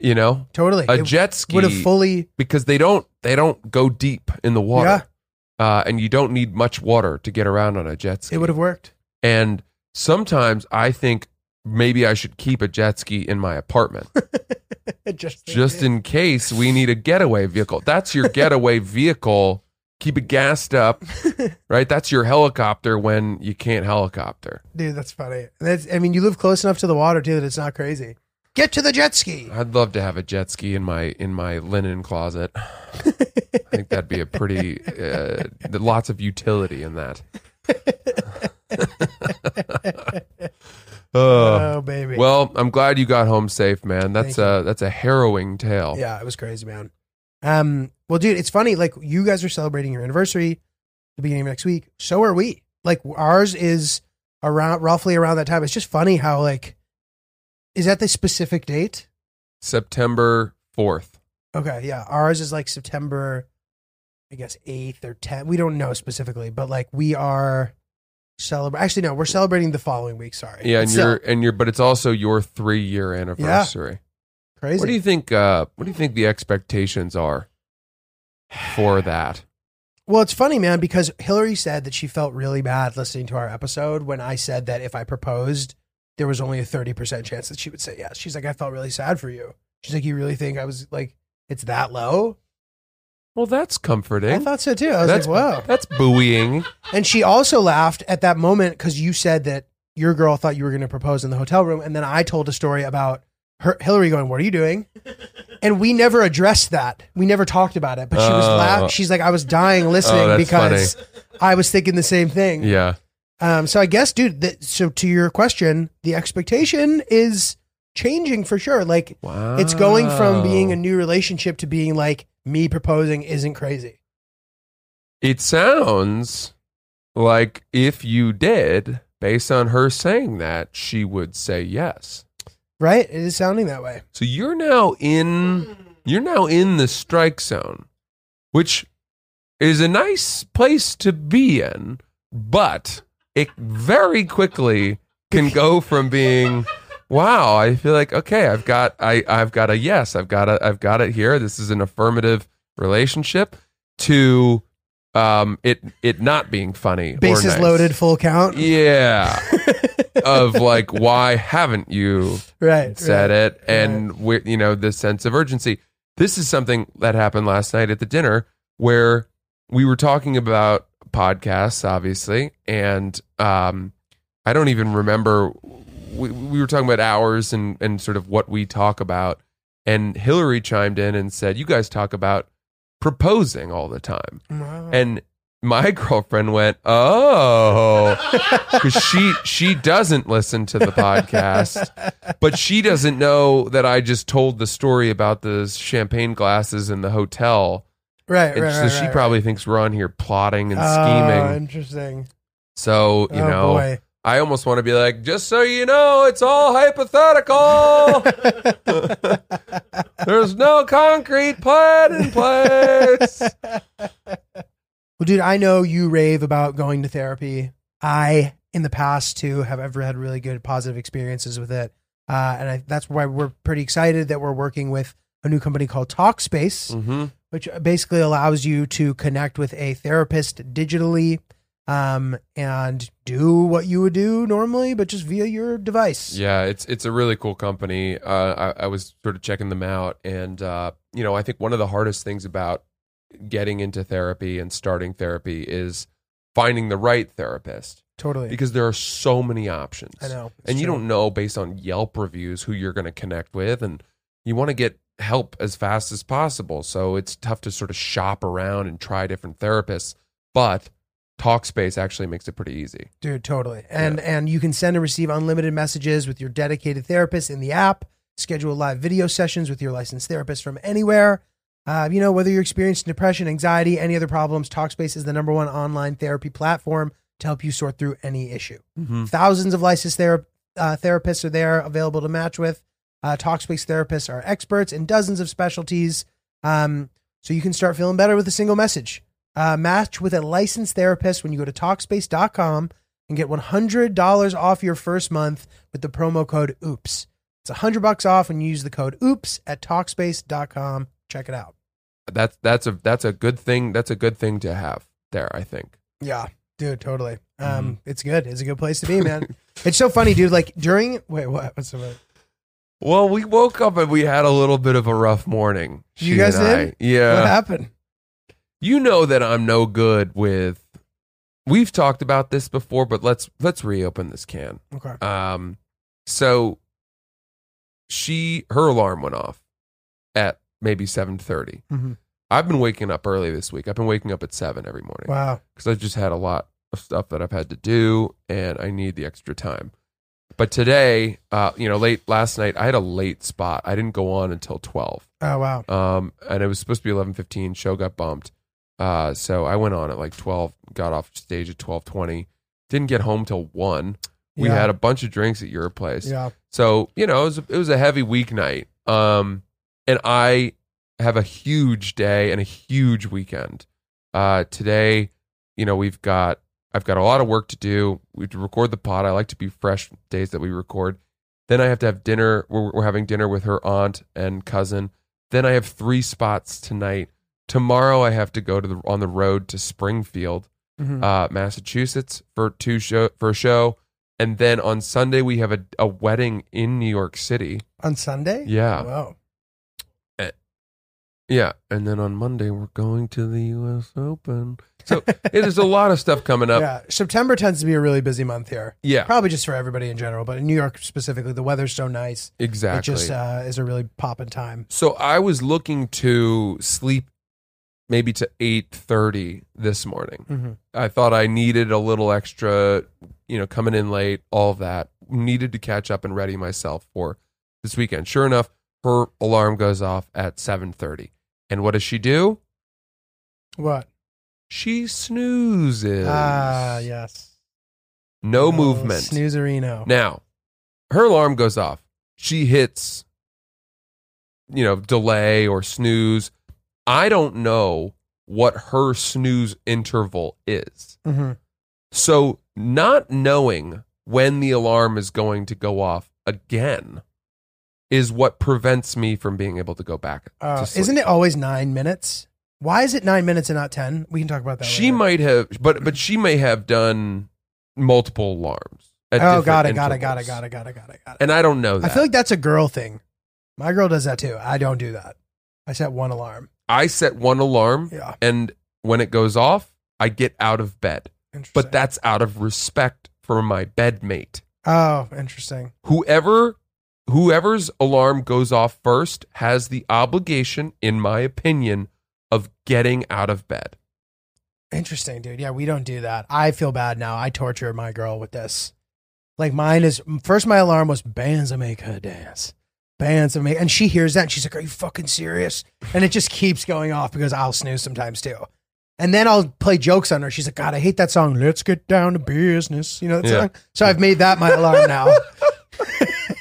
You know Totally. a It jet ski would have fully because they don't they don't go deep in the water uh, and you don't need much water to get around on a jet ski it would have worked. and sometimes I think maybe I should keep a jet ski in my apartment <laughs> just just in case we need a getaway vehicle. That's your getaway <laughs> vehicle. Keep it gassed up, <laughs> right? That's your helicopter when you can't helicopter. Dude, that's funny. That's I mean, you live close enough to the water too that it's not crazy. Get to the jet ski. I'd love to have a jet ski in my in my linen closet. I think that'd be a pretty uh, lots of utility in that. <laughs> Uh, oh baby. well, I'm glad you got home safe, man. That's Thank a that's a harrowing tale. Yeah, it was crazy, man. Um, well, dude, it's funny. Like you guys are celebrating your anniversary the beginning of next week. So are we. Like ours is around roughly around that time. It's just funny how like is that the specific date? September fourth. Okay, yeah. Ours is like September, I guess eighth or tenth. We don't know specifically, but like we are celebrating. Actually, no, we're celebrating the following week. Sorry. Yeah, and you're and you're, but it's also your three year anniversary. Yeah. crazy. What do you think? Uh, what do you think the expectations are for that? Well, it's funny, man, because Hillary said that she felt really bad listening to our episode when I said that if I proposed, there was only a 30% chance that she would say yes. She's like, I felt really sad for you. She's like, You really think I was like, it's that low? Well, that's comforting. I thought so too. I was that's like, Wow. that's buoying. And she also laughed at that moment because you said that your girl thought you were going to propose in the hotel room. And then I told a story about her, Hillary going, What are you doing? <laughs> And we never addressed that. We never talked about it. But she was Oh. laughing. She's like, I was dying oh, listening Oh, that's because I was thinking the same thing. Yeah. Um, so I guess, dude. That, so to your question, the expectation is changing for sure. Like Wow. it's going from being a new relationship to being like me proposing isn't crazy. It sounds like if you did, based on her saying that, she would say yes. Right? It is sounding that way. So you're now in you're now in the strike zone, which is a nice place to be in, but it very quickly can go from being wow, I feel like okay, I've got I I've got a yes, I've got a I've got it here. This is an affirmative relationship to um it it not being funny. Bases nice. loaded, full count. Yeah. <laughs> of like why haven't you Right. said right. it and we you know the sense of urgency this is something that happened last night at the dinner where we were talking about podcasts obviously. And um i don't even remember we, we were talking about hours and and sort of what we talk about. And hillary chimed in and said you guys talk about proposing all the time. Wow. and my <laughs> girlfriend went, "Oh," <laughs> because she she doesn't listen to the podcast, but she doesn't know that I just told the story about the champagne glasses in the hotel, right, and right, so right, she right, probably thinks we're on here plotting and scheming. Oh, interesting. so you oh, know, boy. I almost want to be like, just so you know, it's all hypothetical. <laughs> There's no concrete plan in place. Well, dude, I know you rave about going to therapy. I, in the past, too, have ever had really good positive experiences with it. Uh, and I, that's why we're pretty excited that we're working with a new company called Talkspace, Mm-hmm. Which basically allows you to connect with a therapist digitally um, and do what you would do normally, but just via your device. Yeah, it's it's a really cool company. Uh, I, I was sort of checking them out, and uh, you know, I think one of the hardest things about getting into therapy and starting therapy is finding the right therapist Totally. because there are so many options. I know. And you don't know based on Yelp reviews who you're going to connect with, and you want to get help as fast as possible. So it's tough to sort of shop around and try different therapists, but Talkspace actually makes it pretty easy. dude totally. And and you can send and receive unlimited messages with your dedicated therapist in the app schedule live video sessions with your licensed therapist from anywhere. Uh, you know whether you're experiencing depression anxiety any other problems talkspace is the number one online therapy platform to help you sort through any issue. Thousands of licensed thera- uh, therapists are there available to match with uh, talkspace therapists are experts in dozens of specialties um, so you can start feeling better with a single message uh, match with a licensed therapist when you go to talkspace.com and get $100 off your first month with the promo code OOPS. It's 100 bucks off when you use the code OOPS at talkspace.com. Check it out. That's that's a that's a good thing. That's a good thing to have there. I think. Yeah, dude, totally. Um, It's good. It's a good place to be, man. <laughs> it's so funny, dude. Like during, wait, what? What's the Well, we woke up and we had a little bit of a rough morning. You guys did? Yeah. What happened? You know that I'm no good with. We've talked about this before, but let's let's reopen this can. Okay. Um, so she her alarm went off at maybe seven thirty. Mhm. I've been waking up early this week. I've been waking up at seven every morning Wow. because I've just had a lot of stuff that I've had to do, and I need the extra time. But today, uh, you know, late last night, I had a late spot. I didn't go on until twelve. Oh, wow. Um, and it was supposed to be eleven fifteen. Show got bumped. Uh, so I went on at like twelve. Got off stage at twelve twenty. Didn't get home till one. We Yeah. had a bunch of drinks at your place. Yeah. So you know, it was it was a heavy weeknight. Um, and I have a huge day and a huge weekend. Uh, today, you know, we've got I've got a lot of work to do. We have to record the pod. I like to be fresh days that we record. Then I have to have dinner. We're, we're having dinner with her aunt and cousin. Then I have three spots tonight. Tomorrow I have to go to the on the road to Springfield, Mhm. uh, Massachusetts for two show for a show, and then on Sunday we have a, a wedding in New York City. On Sunday? Yeah, Wow. Yeah, and then on Monday we're going to the U.S. Open. So it is a lot of stuff coming up. <laughs> yeah. September tends to be a really busy month here. Yeah, Probably just for everybody in general, but in New York specifically, the weather's so nice. exactly. It just uh, is a really popping time. So I was looking to sleep maybe to 8:30 this morning. Mhm. I thought I needed a little extra, you know, coming in late, all that. Needed to catch up and ready myself for this weekend. Sure enough, her alarm goes off at 7:30. And what does she do? What? She snoozes. Ah, yes. No Oh, movement. Snoozerino. Now, her alarm goes off. She hits, you know, delay or snooze. I don't know what her snooze interval is. Mhm. So, not knowing when the alarm is going to go off again is what prevents me from being able to go back. Uh, to isn't it always nine minutes? Why is it nine minutes and not ten? We can talk about that. She later. might have, but but she may have done multiple alarms. Oh, got it, got it, got it, got it, got it, got it, got it. And I don't know I feel like that's a girl thing. My girl does that too. I don't do that. I set one alarm. I set one alarm, Yeah. and when it goes off, I get out of bed. Interesting. But that's out of respect for my bedmate. oh, interesting. Whoever whoever's alarm goes off first has the obligation, in my opinion, of getting out of bed. Interesting, dude. Yeah, we don't do that. I feel bad now. I torture my girl with this. Like mine is first. My alarm was bands that make her dance, bands that make, and she hears that and she's like, "Are you fucking serious?" And it just keeps going off because I'll snooze sometimes too. And then I'll play jokes on her. She's like, "God, I hate that song. Let's get down to business." You know that Yeah. song. So I've made that my alarm now, <laughs>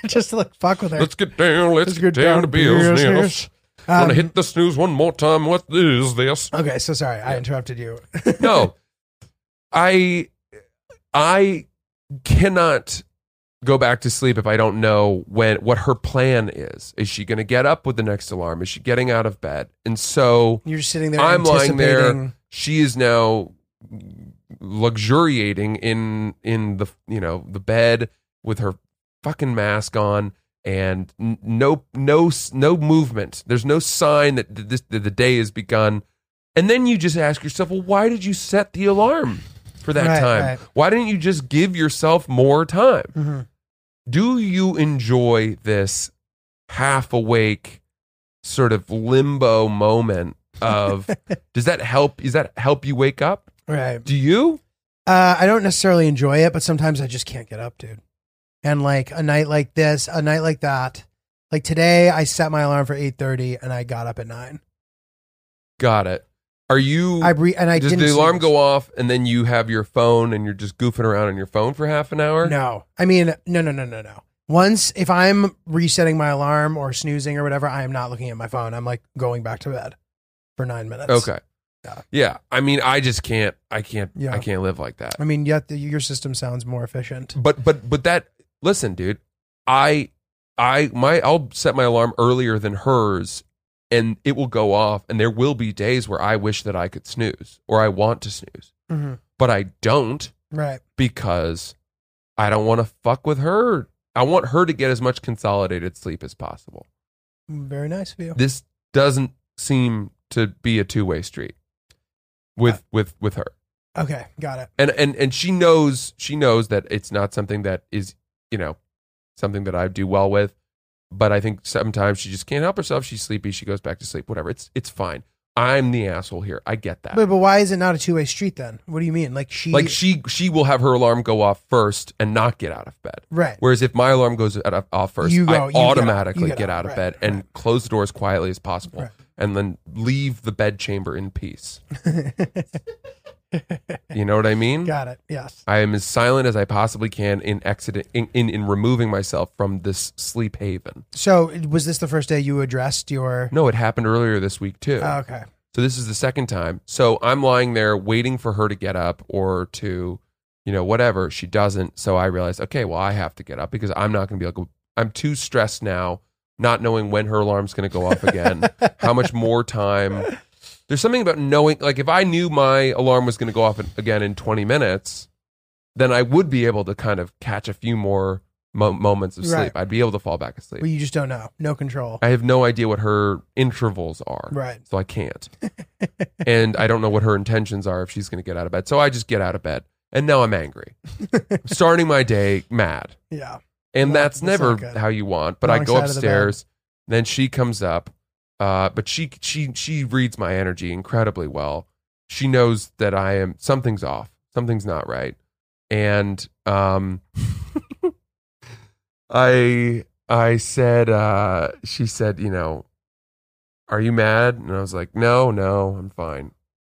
<laughs> just to like fuck with her. Let's get down. Let's, get, down, to business. Want Um, to hit the snooze one more time? What is this? Okay, so sorry, I interrupted you. <laughs> no i i cannot go back to sleep if i don't know when what her plan is is she going to get up with the next alarm is she getting out of bed and so You're sitting there. i'm lying there anticipating- she is now luxuriating in in the you know the bed with her fucking mask on and no no no movement there's no sign that this that the day has begun and then you just ask yourself well why did you set the alarm for that Right, time right. why didn't you just give yourself more time Mhm. do you enjoy this half awake sort of limbo moment of <laughs> does that help is that help you wake up Right. do you Uh, I don't necessarily enjoy it, but sometimes I just can't get up, dude. And like a night like this, a night like that, like today, I set my alarm for eight thirty, and I got up at nine. got it are you I bre- and I does the alarm go off and then you have your phone and you're just goofing around on your phone for half an hour No, I mean, no, no, no, no, no. Once if I'm resetting my alarm or snoozing or whatever, I am not looking at my phone. I'm like going back to bed for nine minutes. okay Yeah. yeah i mean i just can't i can't Yeah. i can't live like that I mean, yet the, your system sounds more efficient. but but but that listen dude i i my i'll set my alarm earlier than hers and it will go off and there will be days where i wish that i could snooze or i want to snooze hmm but i don't Right. because i don't want to fuck with her i want her to get as much consolidated sleep as possible Very nice of you. this doesn't seem to be a two-way street with with with her Okay, got it. and and and she knows she knows that it's not something that is you know something that I do well with. But I think sometimes she just can't help herself. She's sleepy. She goes back to sleep whatever. It's it's fine. I'm the asshole here. I get that. But, but why is it not a two way street then? What do you mean? Like she, like she she will have her alarm go off first and not get out of bed. Right? whereas if my alarm goes out of- off first You go- I you get out- automatically get, out, out, of right, bed and right. close the door as quietly as possible Right. and then leave the bed chamber in peace <laughs> you know what I mean got it. Yes. I am as silent as I possibly can in exiting in, in, in removing myself from this sleep haven. So was this the first day you addressed your? No, it happened earlier this week too. Oh, okay. so this is the second time. So I'm lying there waiting for her to get up or to, you know, whatever. She doesn't. So I realize, okay, well, I have to get up because I'm not going to be able to. I'm too stressed now, not knowing when her alarm's going to go off again, how much more time. There's something about knowing, like, if I knew my alarm was going to go off again in 20 minutes, then I would be able to kind of catch a few more mo- moments of sleep. Right. I'd be able to fall back asleep. But you just don't know. No control. I have no idea what her intervals are. Right. So I can't. <laughs> and I don't know what her intentions are if she's going to get out of bed. So I just get out of bed. And now I'm angry. <laughs> Starting my day mad. Yeah. And Well, that's that's never how you want. But Wrong I go upstairs. Then she comes up. Uh, but she she she reads my energy incredibly well. She knows that I am something's off. Something's not right. And um <laughs> I I said uh she said, you know, are you mad? And I was like, no, no, I'm fine.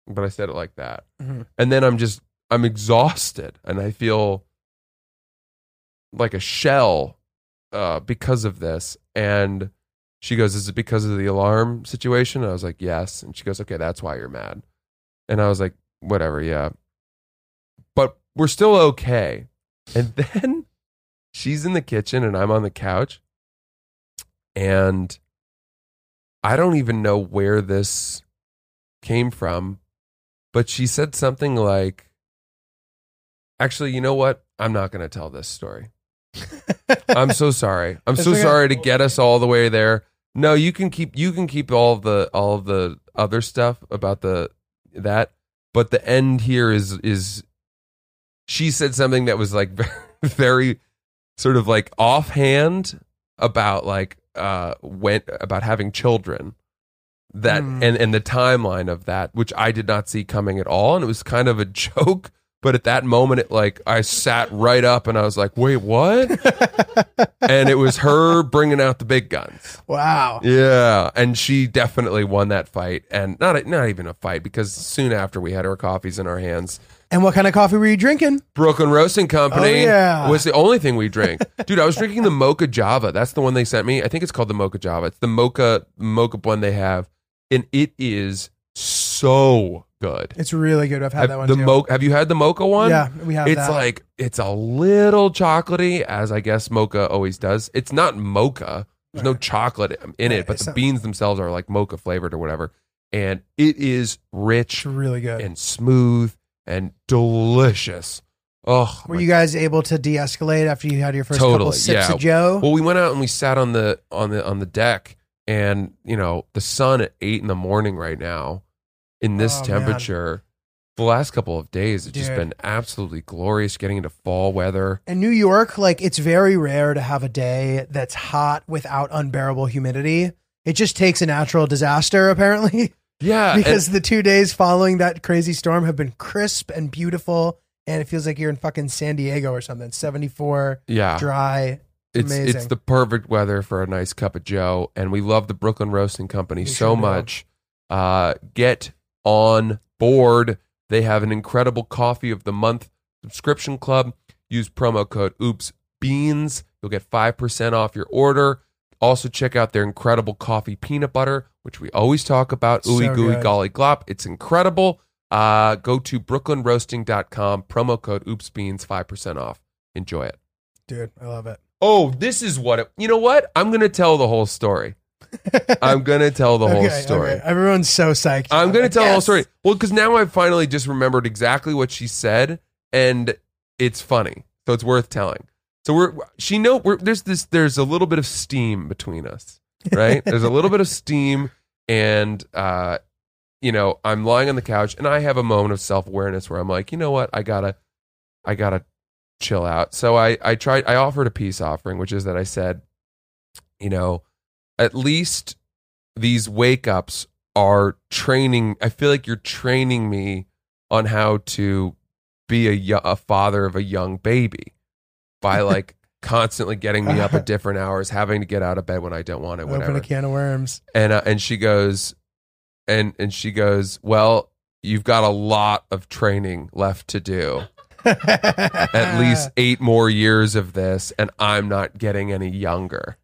But I said it like that. Mhm. And then I'm just I'm exhausted and I feel like a shell uh because of this and she goes, Is it because of the alarm situation? And I was like, Yes. And she goes, Okay, that's why you're mad. And I was like, Whatever, yeah. But we're still okay. And <laughs> then she's in the kitchen and I'm on the couch. And I don't even know where this came from, but she said something like, Actually, you know what? I'm not going to tell this story. <laughs> I'm so sorry. I'm so sorry to get us all the way there. No, you can keep you can keep all the all the other stuff about the that, but the end here is is she said something that was like <laughs> very sort of like offhand about like uh when about having children that Hmm. and and the timeline of that which I did not see coming at all and it was kind of a <laughs> joke But at that moment, it like I sat right up and I was like, "Wait, what?" <laughs> and it was her bringing out the big guns. Wow. Yeah, and she definitely won that fight, and not not even a fight because soon after we had our coffees in our hands. And what kind of coffee were you drinking? Brooklyn Roasting Company Oh, yeah. was the only thing we drink. <laughs> Dude, I was drinking the Mocha Java. That's the one they sent me. I think it's called the Mocha Java. It's the Mocha Mocha blend they have, and it is so good. It's really good. I've had Have, that one the too. mo- have you had the Mocha one? Yeah, we have It's that. like it's a little chocolatey, as I guess Mocha always does. It's not Mocha. There's no chocolate in it, but the beans themselves are like Mocha flavored or whatever, and it is rich It's really good. and smooth and delicious. Oh, Were my you guys able to de-escalate after you had your first couple Totally, sips yeah. of Joe? Well, we went out and we sat on the on the on the deck, and you know the sun at eight in the morning right now, in this Oh, man. temperature. The last couple of days, it's just Dude. been absolutely glorious. Getting into fall weather. In New York, like it's very rare to have a day that's hot without unbearable humidity. It just takes a natural disaster, <laughs> apparently, Yeah, and- because the two days following that crazy storm have been crisp and beautiful, and it feels like you're in fucking San Diego or something. Seventy four, yeah, dry. it's amazing. it's the perfect weather for a nice cup of Joe, and we love the Brooklyn Roasting Company We so sure do. much. Uh, get on board. They have an incredible coffee of the month subscription club. Use promo code Oops Beans. You'll get five percent off your order. Also, check out their incredible coffee peanut butter, which we always talk about. So Ooey gooey good. golly glop. It's incredible. Uh, go to brooklynroasting.com. Promo code Oops Beans, five percent off. Enjoy it. Dude, I love it. Oh, this is what it. You know what? I'm going to tell the whole story. <laughs> I'm going to tell the whole Okay, story. okay. Everyone's so psyched. I'm going to Like, tell the whole yes. story. Well, because now I've finally just remembered exactly what she said, and it's funny, so it's worth telling. So we're she know we're there's this there's a little bit of steam between us, right? <laughs> there's a little bit of steam, and uh, you know, I'm lying on the couch, and I have a moment of self awareness where I'm like, you know what, I gotta, I gotta chill out. So I I tried I offered a peace offering, which is that I said, you know, at least these wake ups are training. I feel like you're training me on how to be a, a father of a young baby by <laughs> like constantly getting me up at <laughs> different hours, having to get out of bed when I don't want to, Open a can of worms. And uh, and she goes, and and she goes, well, you've got a lot of training left to do. At least <laughs> eight more years of this, and I'm not getting any younger.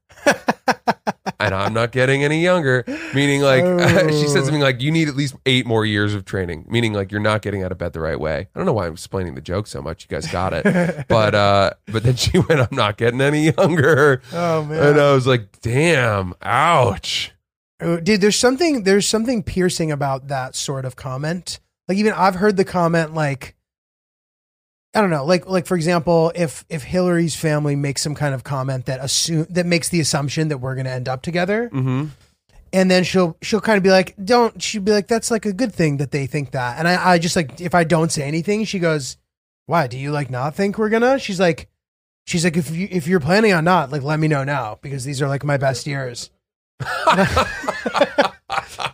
And I'm not getting any younger, meaning like <laughs> she said something like you need at least eight more years of training, meaning like you're not getting out of bed the right way. I don't know why I'm explaining the joke so much. You guys got it, <laughs> but uh, but then she <laughs> went, I'm not getting any younger, Oh man. and I was like, damn, ouch. Oh, dude there's something there's something piercing about that sort of comment like even i've heard the comment like i don't know like like for example if if hillary's family makes some kind of comment that assume that makes the assumption that we're going to end up together Mm-hmm. and then she'll she'll kind of be like don't she'll be like that's like a good thing that they think that and i i just like if i don't say anything she goes why do you like not think we're gonna she's like she's like if you if you're planning on not like let me know now because these are like my best years <laughs>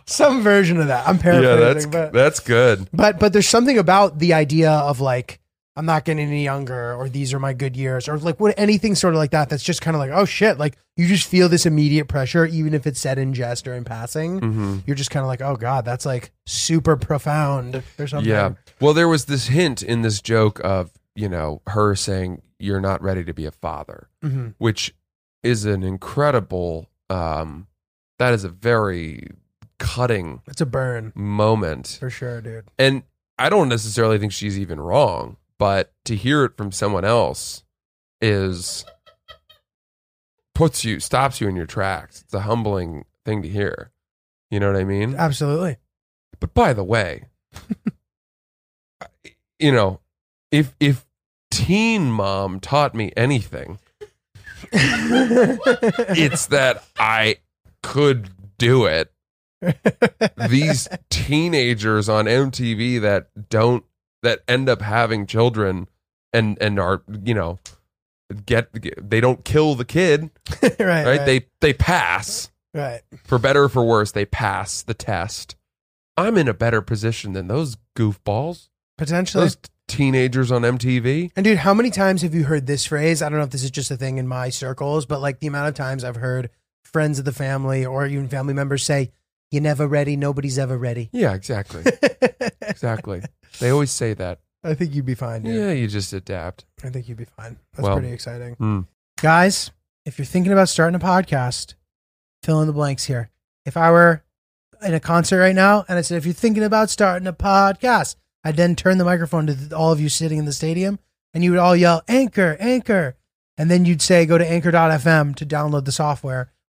some version of that i'm Yeah, paraphrasing that's but that's good. but but there's something about the idea of like I'm not getting any younger or these are my good years or like what anything sort of like that that's just kind of like oh shit like you just feel this immediate pressure even if it's said in jest or in passing Mm-hmm. you're just kind of like oh god that's like super profound or something Yeah. Well, there was this hint in this joke of you know her saying you're not ready to be a father, Mhm. which is an incredible. Um, that is a very cutting it's a burn moment, for sure dude and I don't necessarily think she's even wrong, but to hear it from someone else is puts you stops you in your tracks. It's a humbling thing to hear. You know what I mean? absolutely But by the way, <laughs> you know, if if teen mom taught me anything, it's that I could do it. <laughs> These teenagers on MTV that don't that end up having children and and are, you know, get they don't kill the kid, <laughs> right right? right They they pass right for better or for worse, they pass the test. I'm in a better position than those goofballs. potentially Those teenagers on MTV. And dude, how many times have you heard this phrase? I don't know if this is just a thing in my circles, but like the amount of times I've heard friends of the family or even family members say, "You're never ready. Nobody's ever ready." Yeah, exactly. <laughs> exactly. They always say that. I think you'd be fine, dude. Yeah, you just adapt. I think you'd be fine. That's Well, pretty exciting. hmm. Guys, if you're thinking about starting a podcast, fill in the blanks here. If I were in a concert right now and I said, if you're thinking about starting a podcast, I'd then turn the microphone to all of you sitting in the stadium and you would all yell, Anchor, Anchor. And then you'd say, go to anchor.fm to download the software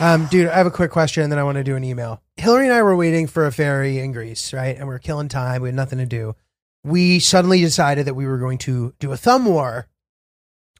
Um, dude, I have a quick question and then I want to do an email. Hillary and I were waiting for a ferry in Greece, right? And we are killing time. We had nothing to do. We suddenly decided that we were going to do a thumb war.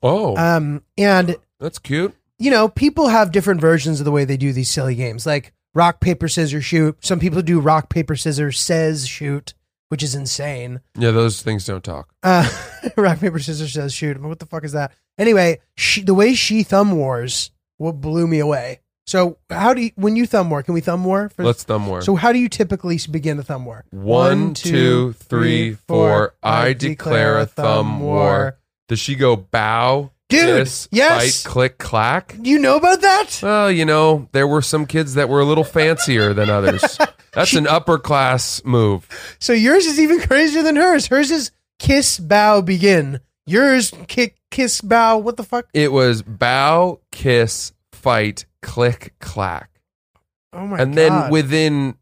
Oh, Um, and that's cute. you know, people have different versions of the way they do these silly games, like rock, paper, scissors, shoot. Some people do rock, paper, scissors, says shoot, which is insane. Yeah, those things don't talk. Uh, <laughs> rock, paper, scissors, says shoot. What the fuck is that? Anyway, she, the way she thumb wars, what blew me away. So, how do you, when you thumb war, can we thumb war? For, Let's thumb war. So, how do you typically begin a thumb war? One, two, three, four. I declare a thumb war. Does she go bow, Dude, kiss, yes. fight, click, clack? You know about that? Well, you know, there were some kids that were a little fancier than others. <laughs> That's an upper class move. So yours is even crazier than hers. Hers is kiss, bow, begin. Yours kick, kiss, bow. What the fuck? It was bow, kiss, fight, click, clack. Oh my God. and god! then within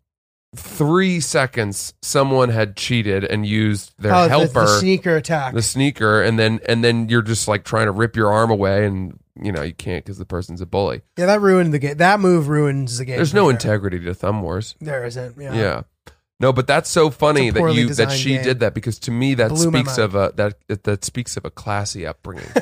three seconds, someone had cheated and used their oh, the- helper, the, sneaker attack. the sneaker, and then and then you're just like trying to rip your arm away, and you know you can't because the person's a bully. yeah, that ruined the game. That move ruins the game. There's no integrity to thumb wars. There isn't. Yeah. Yeah. No, but that's so funny that you that she game. did that because to me that Blew speaks of a that- that speaks of a classy upbringing. <laughs>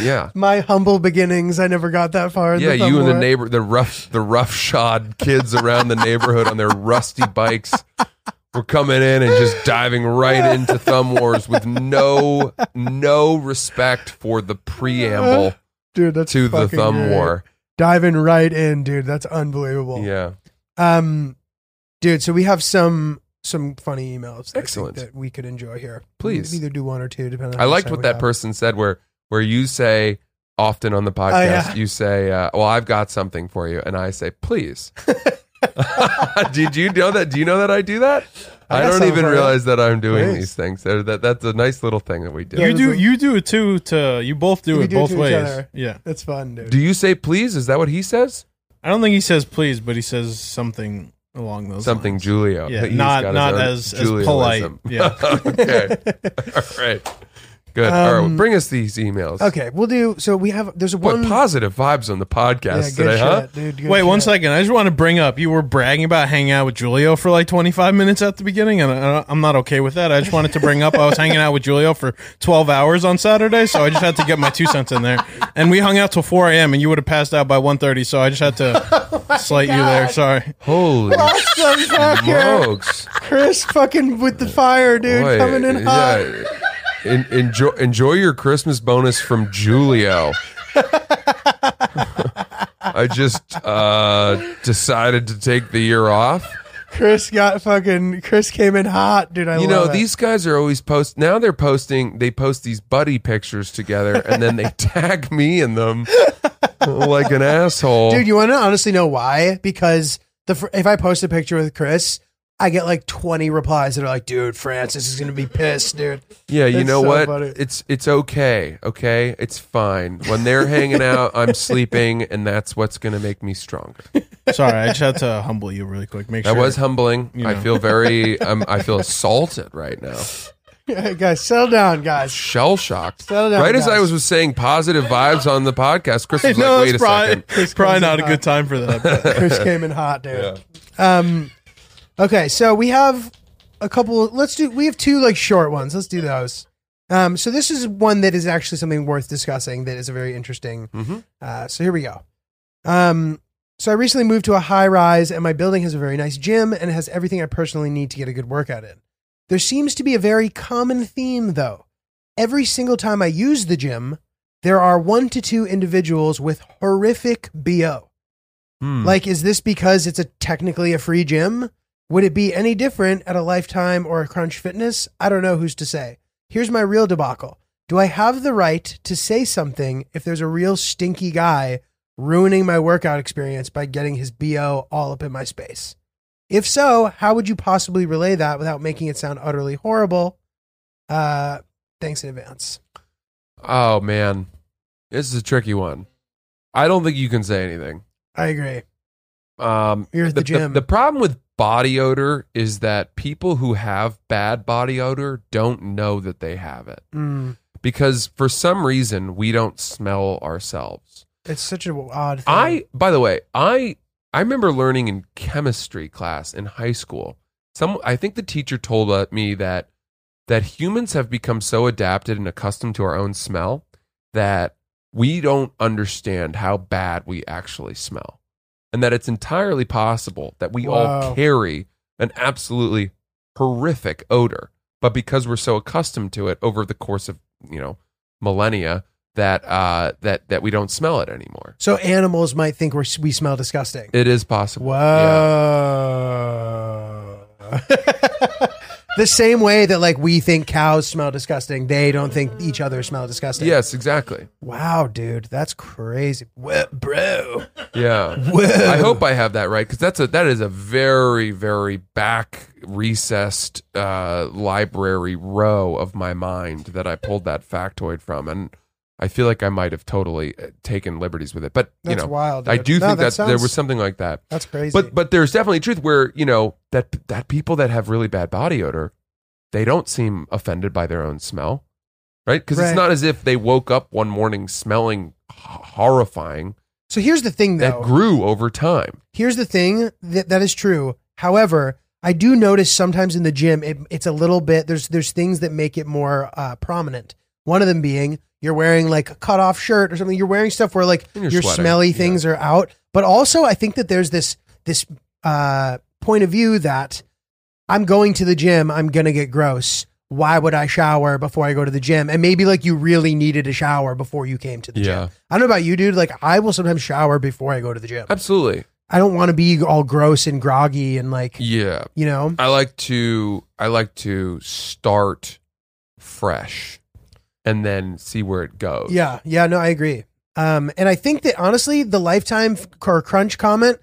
yeah. <laughs> My humble beginnings. I never got that far. Yeah, you and the neighbor the rough the roughshod kids around the neighborhood on their rusty bikes were coming in and just diving right into thumb wars with no no respect for the preamble dude. That's to the thumb great. war. Diving right in, dude. That's unbelievable. Yeah. Um, dude. So we have some some funny emails. that I think Excellent. that we could enjoy here. Please. Either do one or two, depending. on I liked what that person said where where you say often on the podcast Oh, yeah. you say uh, well I've got something for you and I say please <laughs> did you know that do you know that I do that I I, don't even realize that I'm doing Please. these things That- that, that's a nice little thing that we do You do you do it too to you both do We it do both to each ways. Yeah. That's fun, dude. do you say please is that what he says I don't think he says please, but he says something along those something lines. Julio Yeah, He's not- not as- as polite. <laughs> Yeah. okay all right good all right well, Um, bring us these emails Okay, we'll do. So we have. There's a what one. positive vibes on the yeah, podcast good today huh dude. good Wait one shit. second. I just want to bring up you were bragging about hanging out with Julio for like 25 minutes at the beginning, and I, I'm not okay with that. I just wanted to bring up I was hanging out with Julio for 12 hours on Saturday, so I just had to get my two cents in there. And we hung out till 4 a.m. and you would have passed out by 1:30, so I just had to <laughs> slight you there. Sorry. holy <laughs> Awesome, fucker. smokes Chris fucking with the fire, dude, Boy, coming in hot. yeah. En- enjoy enjoy your Christmas bonus from Julio. <laughs> I just uh, decided to take the year off. Chris got fucking. Chris came in hot, dude. I you know, love it. these guys are always post. Now they're posting. They post these buddy pictures together, and then they <laughs> tag me in them like an asshole. dude. You want to honestly know why? Because the fir- if I post a picture with Chris, I get like 20 replies that are like, "Dude, Francis is gonna be pissed, dude." Yeah, you It's know so what? funny. It's it's okay. Okay, it's fine. When they're hanging out, I'm sleeping, and that's what's going to make me stronger. Sorry, I just had to humble you really quick. Make That sure was humbling. You I know. feel very. <laughs> Um, I feel assaulted right now. <laughs> Yeah, guys, settle down, guys. Shell shocked. Settle down, Right as I was, was saying positive vibes on the podcast, Chris was no, like, "Wait it's a probably, second. it's probably not a good time for that. but- Chris came in hot, dude. Um, okay, so we have a couple. Let's do. We have two like short ones. Let's do those. Um, so this is one that is actually something worth discussing. That is a very interesting. Mhm. Uh, so here we go. Um, so I recently moved to a high rise, and my building has a very nice gym and it has everything I personally need to get a good workout in. There seems to be a very common theme, though. Every single time I use the gym, there are one to two individuals with horrific bo. Hmm. Like, is this because it's a technically a free gym? Would it be any different at a Lifetime or a Crunch Fitness? I don't know who's to say. Here's my real debacle. Do I have the right to say something if there's a real stinky guy ruining my workout experience by getting his BO all up in my space? If so, how would you possibly relay that without making it sound utterly horrible? Uh, thanks in advance. oh man, this is a tricky one. I don't think you can say anything. I agree. Um, You're at the gym. The, problem with body odor is that people who have bad body odor don't know that they have it Mm, because for some reason we don't smell ourselves. it's such an odd thing. I, by the way, I I remember learning in chemistry class in high school. Some, I think the teacher told uh, me that that humans have become so adapted and accustomed to our own smell that we don't understand how bad we actually smell, and that it's entirely possible that we Wow. all carry an absolutely horrific odor, but because we're so accustomed to it over the course of you know millennia that uh that that we don't smell it anymore. so animals might think we're, we smell disgusting. It is possible. Yeah. Whoa. <laughs> the same way that like we think cows smell disgusting, they don't think each other smell disgusting. Yes, exactly. Wow, dude, that's crazy. Bro. Yeah. Whoa. I hope I have that right because that's a that is a very very back recessed uh, library row of my mind that I pulled that factoid from, and I feel like I might have totally uh, taken liberties with it. But you That's know, wild. I do No, think that, that there was something like that. That's crazy. But but there's definitely truth where you know that that people that have really bad body odor, they don't seem offended by their own smell, right? Because Right. it's not as if they woke up one morning smelling horrifying. so here's the thing, though. That grew over time. Here's the thing that that is true. However, I do notice sometimes in the gym it, it's a little bit there's there's things that make it more uh, prominent. One of them being you're wearing like a cut off shirt or something. You're wearing stuff where like your sweating, smelly yeah. things are out. But also, I think that there's this this uh, point of view that I'm going to the gym. I'm gonna get gross. Why would I shower before I go to the gym? And maybe like you really needed a shower before you came to the Yeah. gym. I don't know about you, dude. Like I will sometimes shower before I go to the gym. Absolutely. I don't want to be all gross and groggy and like, Yeah. you know, I like to I like to start fresh and then see where it goes. yeah, yeah, no, I agree. Um, and I think that honestly, the lifetime or crunch comment,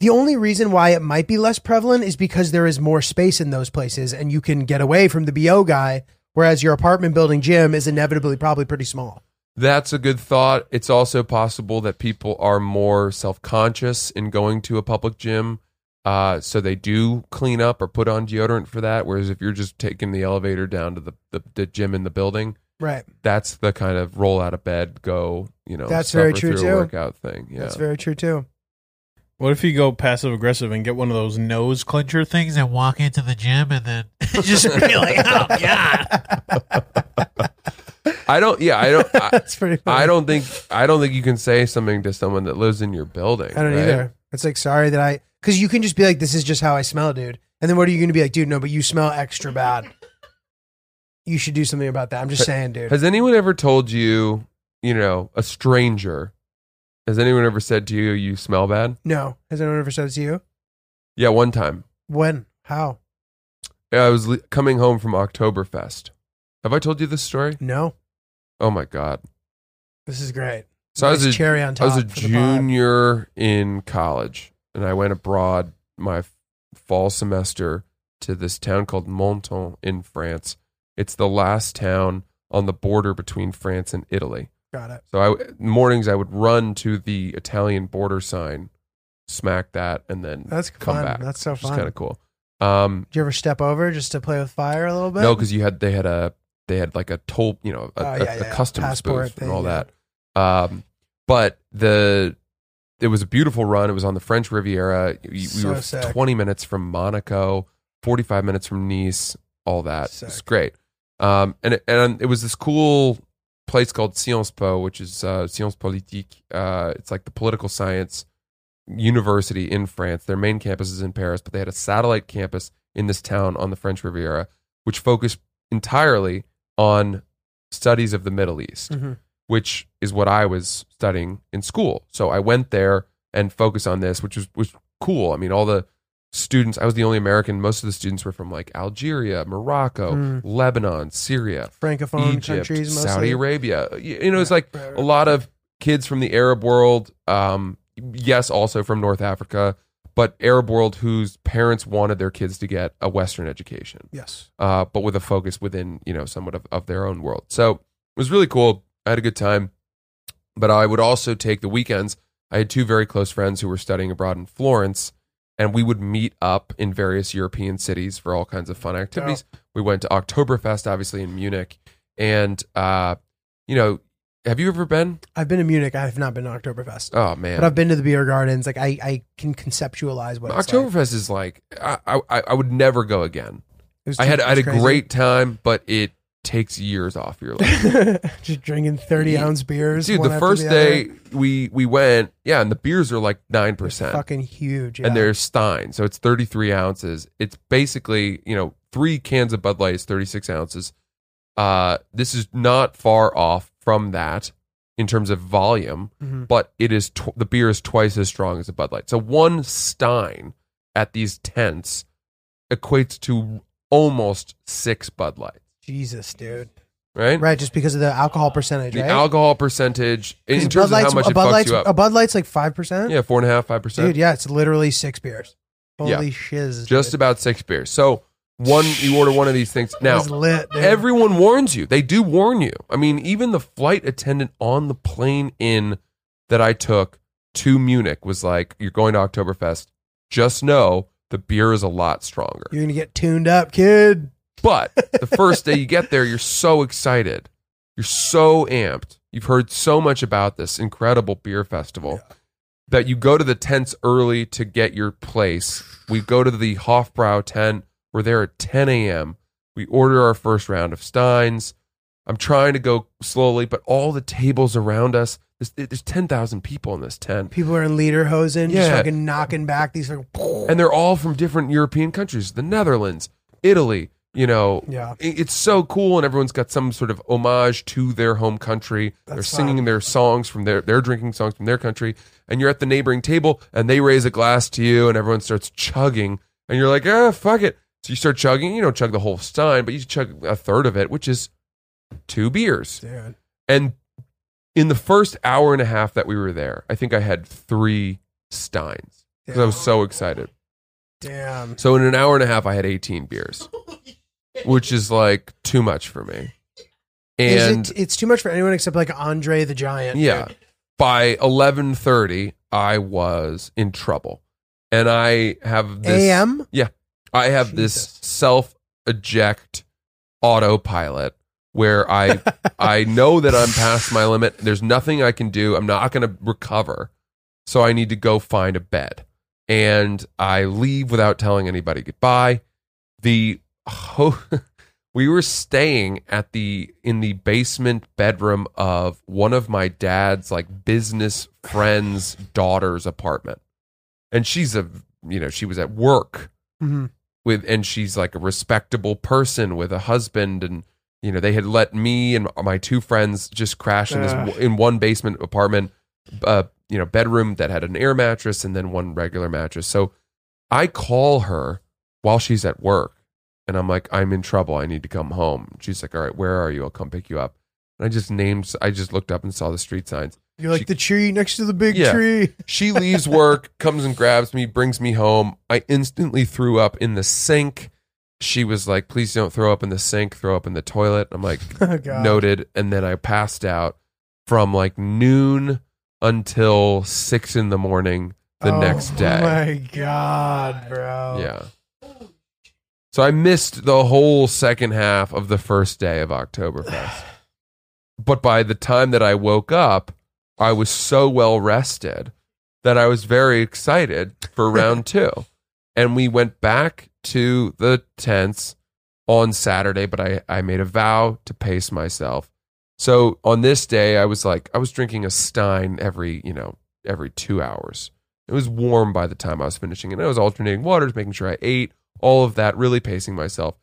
the only reason why it might be less prevalent is because there is more space in those places and you can get away from the BO guy, whereas your apartment building gym is inevitably probably pretty small. That's a good thought. It's also possible that people are more self-conscious in going to a public gym. Uh, so they do clean up or put on deodorant for that. Whereas if you're just taking the elevator down to the, the, the gym in the building, Right. that's the kind of roll out of bed, go, you know, That's very true, too. workout thing. Yeah. That's very true too. What if you go passive aggressive and get one of those nose clincher things and walk into the gym and then <laughs> just be like, oh god. <laughs> I don't, yeah, I don't, I, <laughs> That's pretty funny. I don't think, I don't think you can say something to someone that lives in your building. I don't right? either. It's like sorry that I because you can just be like, this is just how I smell, dude. And then what are you going to be like, dude? No, but you smell extra bad. You should do something about that. I'm just saying, dude. Has anyone ever told you, you know, a stranger, has anyone ever said to you, you smell bad? No, has anyone ever said it to you? Yeah, one time. When? How? I was le- coming home from Oktoberfest. Have I told you this story? No, Oh my God. this is great. So I was a, cherry on top. I was a junior in college and I went abroad my fall semester to this town called Menton in France. It's the last town on the border between France and Italy. Got it. So I mornings I would run to the Italian border sign, smack that, and then That's come fun. back. That's so fun. kind of cool. Um, Did you ever step over just to play with fire a little bit? no, because you had they had a they had like a toll, you know, a, Oh, a- yeah, a yeah, customs passport booth thing, and all yeah. that. Um, but the it was a beautiful run. It was on the French Riviera. We, we So were sick. twenty minutes from Monaco, forty five minutes from Nice. All that. It's Sick. great. Um, and it, and it was this cool place called Sciences Po, which is uh, Sciences Politique. Uh, it's like the political science university in France. Their main campus is in Paris, but they had a satellite campus in this town on the French Riviera, which focused entirely on studies of the Middle East, Mhm. which is what I was studying in school. So I went there and focused on this, which was was cool. I mean, all the students. I was the only American. Most of the students were from like Algeria, Morocco, Mm. Lebanon, Syria, Francophone Egypt, countries, mostly. Saudi Arabia. You know, it's like a lot of kids from the Arab world. Um, yes, also from North Africa, but Arab world whose parents wanted their kids to get a Western education, Yes. uh, but with a focus within you know somewhat of, of their own world. So it was really cool. I had a good time, but I would also take the weekends. I had two very close friends who were studying abroad in Florence, and we would meet up in various European cities for all kinds of fun activities. We went to Oktoberfest, obviously in Munich, and uh, you know, have you ever been? I've been to Munich. I have not been to Oktoberfest. Oh man, But I've been to the beer gardens. Like I, I can conceptualize what it's like. Oktoberfest is like I, I I would never go again. It was I had I had a crazy. great time, but it takes years off your life. <laughs> just drinking thirty Yeah. ounce beers. Dude, the first the day we we went, yeah, and the beers are like nine percent, fucking huge. Yeah. and they're Stein, so it's 33 ounces. It's basically, you know, three cans of Bud Light is 36 ounces. Uh, this is not far off from that in terms of volume, Mhm. but it is tw- the beer is twice as strong as a Bud Light. So one Stein at these tents equates to almost six Bud Lights, Jesus, dude. right? Right, just because of the alcohol percentage, The right? alcohol percentage in 'Cause terms Bud of how much a it Bud fucks Light's, you up. A Bud Light's like five percent. yeah, four and a half, five percent. dude. Yeah, it's literally six beers. Holy Yeah. shiz! just dude. about six beers. So one, you order one of these things. It Now, was lit. Dude. everyone warns you. They do warn you. I mean, even the flight attendant on the plane in that I took to Munich was like, "You're going to Oktoberfest. Just know the beer is a lot stronger." You're gonna get tuned up, kid. But the first day you get there, you're so excited. You're so amped. You've heard so much about this incredible beer festival that you go to the tents early to get your place. We go to the Hofbrau tent. We're there at 10 a.m. We order our first round of Steins. I'm trying to go slowly, but all the tables around us, there's, there's 10,000 people in this tent. People are in lederhosen, just Yeah. fucking knocking back these. Like, And they're all from different European countries the Netherlands, Italy, you know, Yeah. it's so cool and everyone's got some sort of homage to their home country they're singing fun. their songs from their they're drinking songs from their country and you're at the neighboring table and they raise a glass to you and everyone starts chugging and you're like ah fuck it so you start chugging you don't chug the whole stein but you chug a third of it which is two beers dude. and in the first hour and a half that we were there i think i had three steins because i was so excited Damn. so in an hour and a half, I had 18 beers, <laughs> which is like too much for me. And it, it's too much for anyone except like Andre the Giant. yeah, dude. by 11:30, I was in trouble, and I have this. AM. Yeah. I have this self eject autopilot where I <laughs> I know that I'm past my limit. There's nothing I can do. I'm not going to recover. So I need to go find a bed. And I leave without telling anybody goodbye. The ho- <laughs> we were staying at the in the basement bedroom of one of my dad's like business friend's <sighs> daughter's apartment. And she's a you know, she was at work Mhm. with and she's like a respectable person with a husband and you know they had let me and my two friends just crash in this Ugh. in one basement apartment uh you know bedroom that had an air mattress and then one regular mattress so i call her while she's at work and i'm like i'm in trouble i need to come home she's like all right where are you i'll come pick you up and i just named i just looked up and saw the street signs You're like She- the tree next to the big Yeah. tree. <laughs> she leaves work, comes and grabs me, brings me home. I instantly threw up in the sink. She was like, please don't throw up in the sink, throw up in the toilet. I'm like, <laughs> Oh, noted. And then I passed out from like noon until six in the morning the Oh, next <laughs> day. Oh my God, bro. Yeah. So I missed the whole second half of the first day of Oktoberfest. <sighs> but by the time that I woke up, I was so well rested that I was very excited for <laughs> round two. And we went back to the tents. on Saturday, but I, I made a vow to pace myself. So on this day, I was like, I was drinking a Stein every, you know, every two hours. It was warm by the time I was finishing, and I was alternating waters, making sure I ate, all of that, really pacing myself.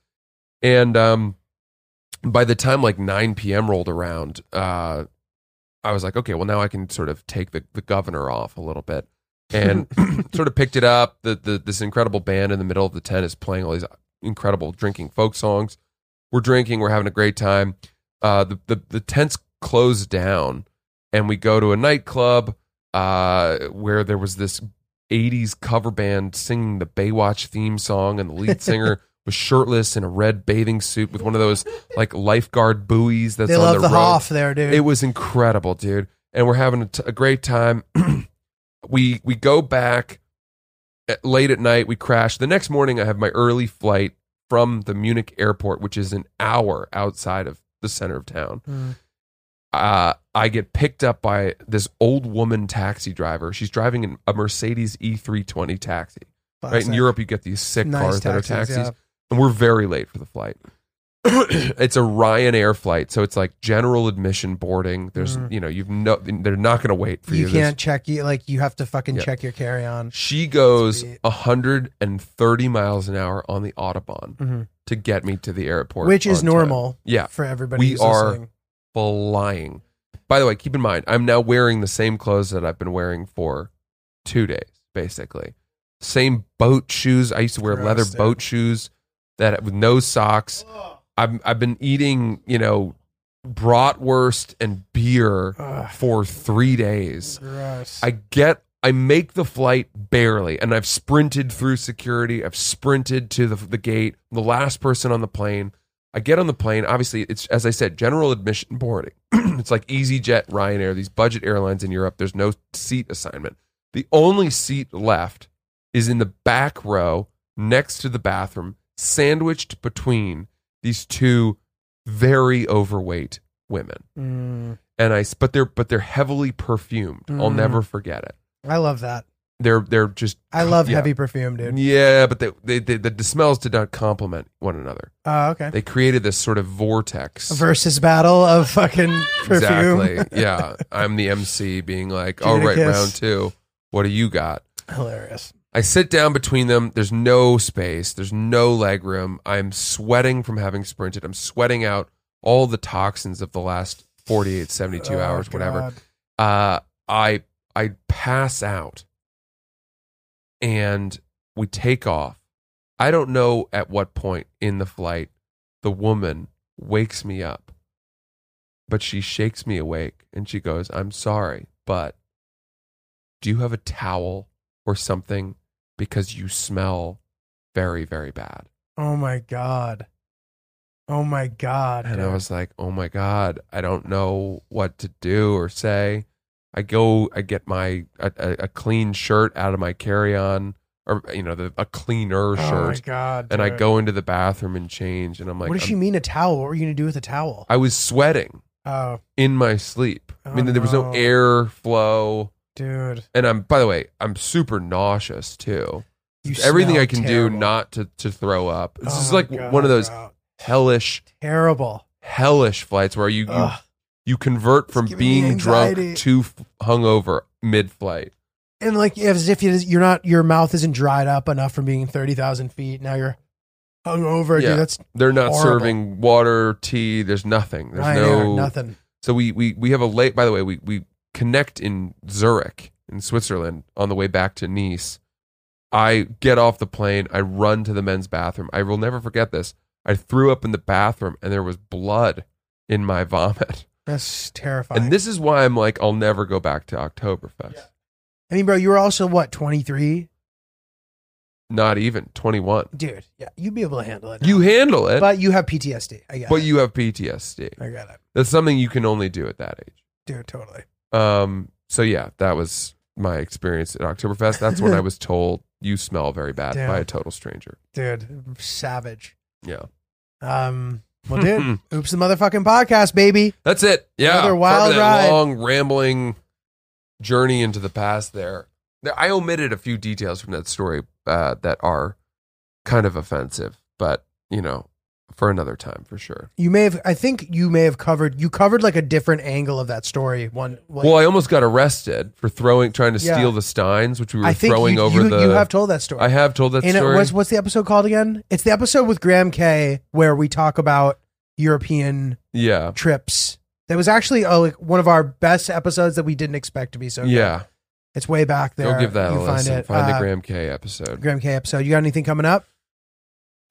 And um, by the time like 9 p.m. rolled around, uh, I was like, okay, well, now I can sort of take the, the governor off a little bit. And <laughs> sort of picked it up. The, the this incredible band in the middle of the tent is playing all these incredible drinking folk songs. We're drinking, we're having a great time. Uh, the, the the tent's closed down, and we go to a nightclub uh, where there was this 80s cover band singing the Baywatch theme song, and the lead <laughs> singer was shirtless in a red bathing suit with one of those like lifeguard buoys that's They on love the the. Hoff there, dude. It was incredible, dude. And we're having a, t- a great time. <clears throat> we we go back at, late at night. We crash. The next morning, I have my early flight from the Munich airport, which is an hour outside of the center of town. Mm. Uh, I get picked up by this old woman taxi driver. She's driving an, a Mercedes E320 taxi. Right in Europe, you get these sick Nice cars that are taxis, taxis, yeah. and we're very late for the flight. <clears throat> it's a Ryanair flight, so it's like general admission boarding. There's, Mhm. you know, you've no, they're not going to wait for you. You can't check you like you have to fucking Yeah. check your carry on. She goes Sweet. 130 miles an hour on the autobahn Mhm. to get me to the airport, Which is on time. normal Yeah, for everybody. We who's are- listening. Flying. By the way, keep in mind, I'm now wearing the same clothes that I've been wearing for two days, basically. Same boat shoes. I used to wear Gross, leather dude. boat shoes that with no socks. I've I've been eating, you know, bratwurst and beer Ugh. for three days. Gross. I get I make the flight barely, and I've sprinted through security. I've sprinted to the the gate. I'm the last person on the plane. I get on the plane. Obviously, it's as I said, general admission boarding. <clears throat> it's like EasyJet, Ryanair, these budget airlines in Europe. There's no seat assignment. The only seat left is in the back row next to the bathroom, sandwiched between these two very overweight women. Mm, And I, but they're but they're heavily perfumed. I'll Mm. never forget it. I love that. They're they're just I love yeah. heavy perfume, dude. Yeah, but they, they, they the smells did not complement one another. Oh, okay. They created this sort of vortex. A versus battle of fucking <laughs> perfume. Exactly. <laughs> Yeah, I'm the MC, being like, "All Give it a right, kiss." round two. What do you got?" Hilarious. I sit down between them. There's no space. There's no leg room. I'm sweating from having sprinted. I'm sweating out all the toxins of the last 48, 72 Oh, hours, whatever. Uh, I I pass out, and we take off. I don't know at what point in the flight the woman wakes me up, but she shakes me awake and she goes, "I'm sorry, but do you have a towel or something because you smell very very bad?" Oh my god. Oh my god. And I was like, oh my God, I don't know what to do or say. I go, I get my a, a, clean shirt out of my carry on, or you know, the, a cleaner Oh my shirt, god. and I dude. go into the bathroom and change. And I'm like, what does she I'm- mean a towel? What were you gonna do with a towel? I was sweating oh, in my sleep. I mean, Oh, there was no oh. no. air flow, dude. and I'm. By the way, I'm super nauseous too. You Everything smell I can terrible. do not to to throw up. This Oh is my like God, one of those bro. hellish, terrible. hellish flights where you you Ugh. You convert from being drunk to hungover mid-flight. And like as if you- you're not your mouth isn't dried up enough from being thirty thousand feet. Now you're hungover. Yeah. Dude, that's They're not Horrible. serving water, tea. There's nothing. There's no nothing. So we we we have a late. By the way, we we connect in Zurich in Switzerland on the way back to Nice. I get off the plane. I run to the men's bathroom. I will never forget this. I threw up in the bathroom and there was blood in my <laughs> vomit. That's terrifying. And this is why I'm like, I'll never go back to Oktoberfest. I mean, bro, you were also what twenty three, Not even 21. dude. Yeah, you'd be able to handle it. now. You handle it, but you have PTSD. I get but it. you have PTSD. I got it, That's something you can only do at that age. dude. Totally. Um. So yeah, that was my experience at Oktoberfest. That's when I <laughs> was told you smell very bad by a total stranger. dude. Savage. Yeah, Um. Well, dude. <laughs> oops, the motherfucking podcast, baby. that's it. Yeah, Another wild ride. long rambling journey into the past. There, There- I omitted a few details from that story uh, that are kind of offensive, but you know, for another time for sure. You may have. I think you may have covered. You covered like a different angle of that story. One. Well, I almost got arrested for throwing, trying to Yeah. steal the steins, which we were I think throwing you, over you, the. you have told that story. I have told that And it story. was what's the episode called again? It's the episode with Graham K where we talk about European yeah, trips. That was actually uh, like one of our best episodes that we didn't expect to be so. good. yeah. it's way back there. Go give that You a can listen. Find, Uh, the Graham K episode. Graham K episode. You got anything coming up?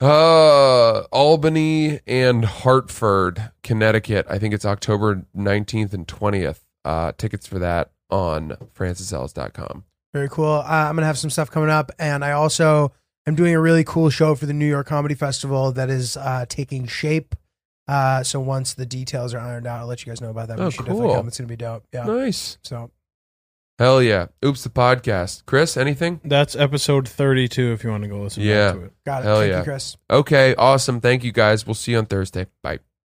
Uh, Albany and Hartford, Connecticut. I think it's October 19th and 20th. Uh, tickets for that on francisellis.com. Very cool. Uh, I'm gonna have some stuff coming up, and I also am doing a really cool show for the New York Comedy Festival that is uh, taking shape. Uh, so once the details are ironed out, I'll let you guys know about that. But Oh, you should definitely cool. come. It's gonna be dope. Yeah. Nice. So Hell yeah. Oops, the podcast. Chris, anything? That's episode 32 if you want to go listen Yeah. to it. got it. Hell Thank yeah. you, Chris. Okay, awesome. Thank you guys. We'll see you on Thursday. Bye.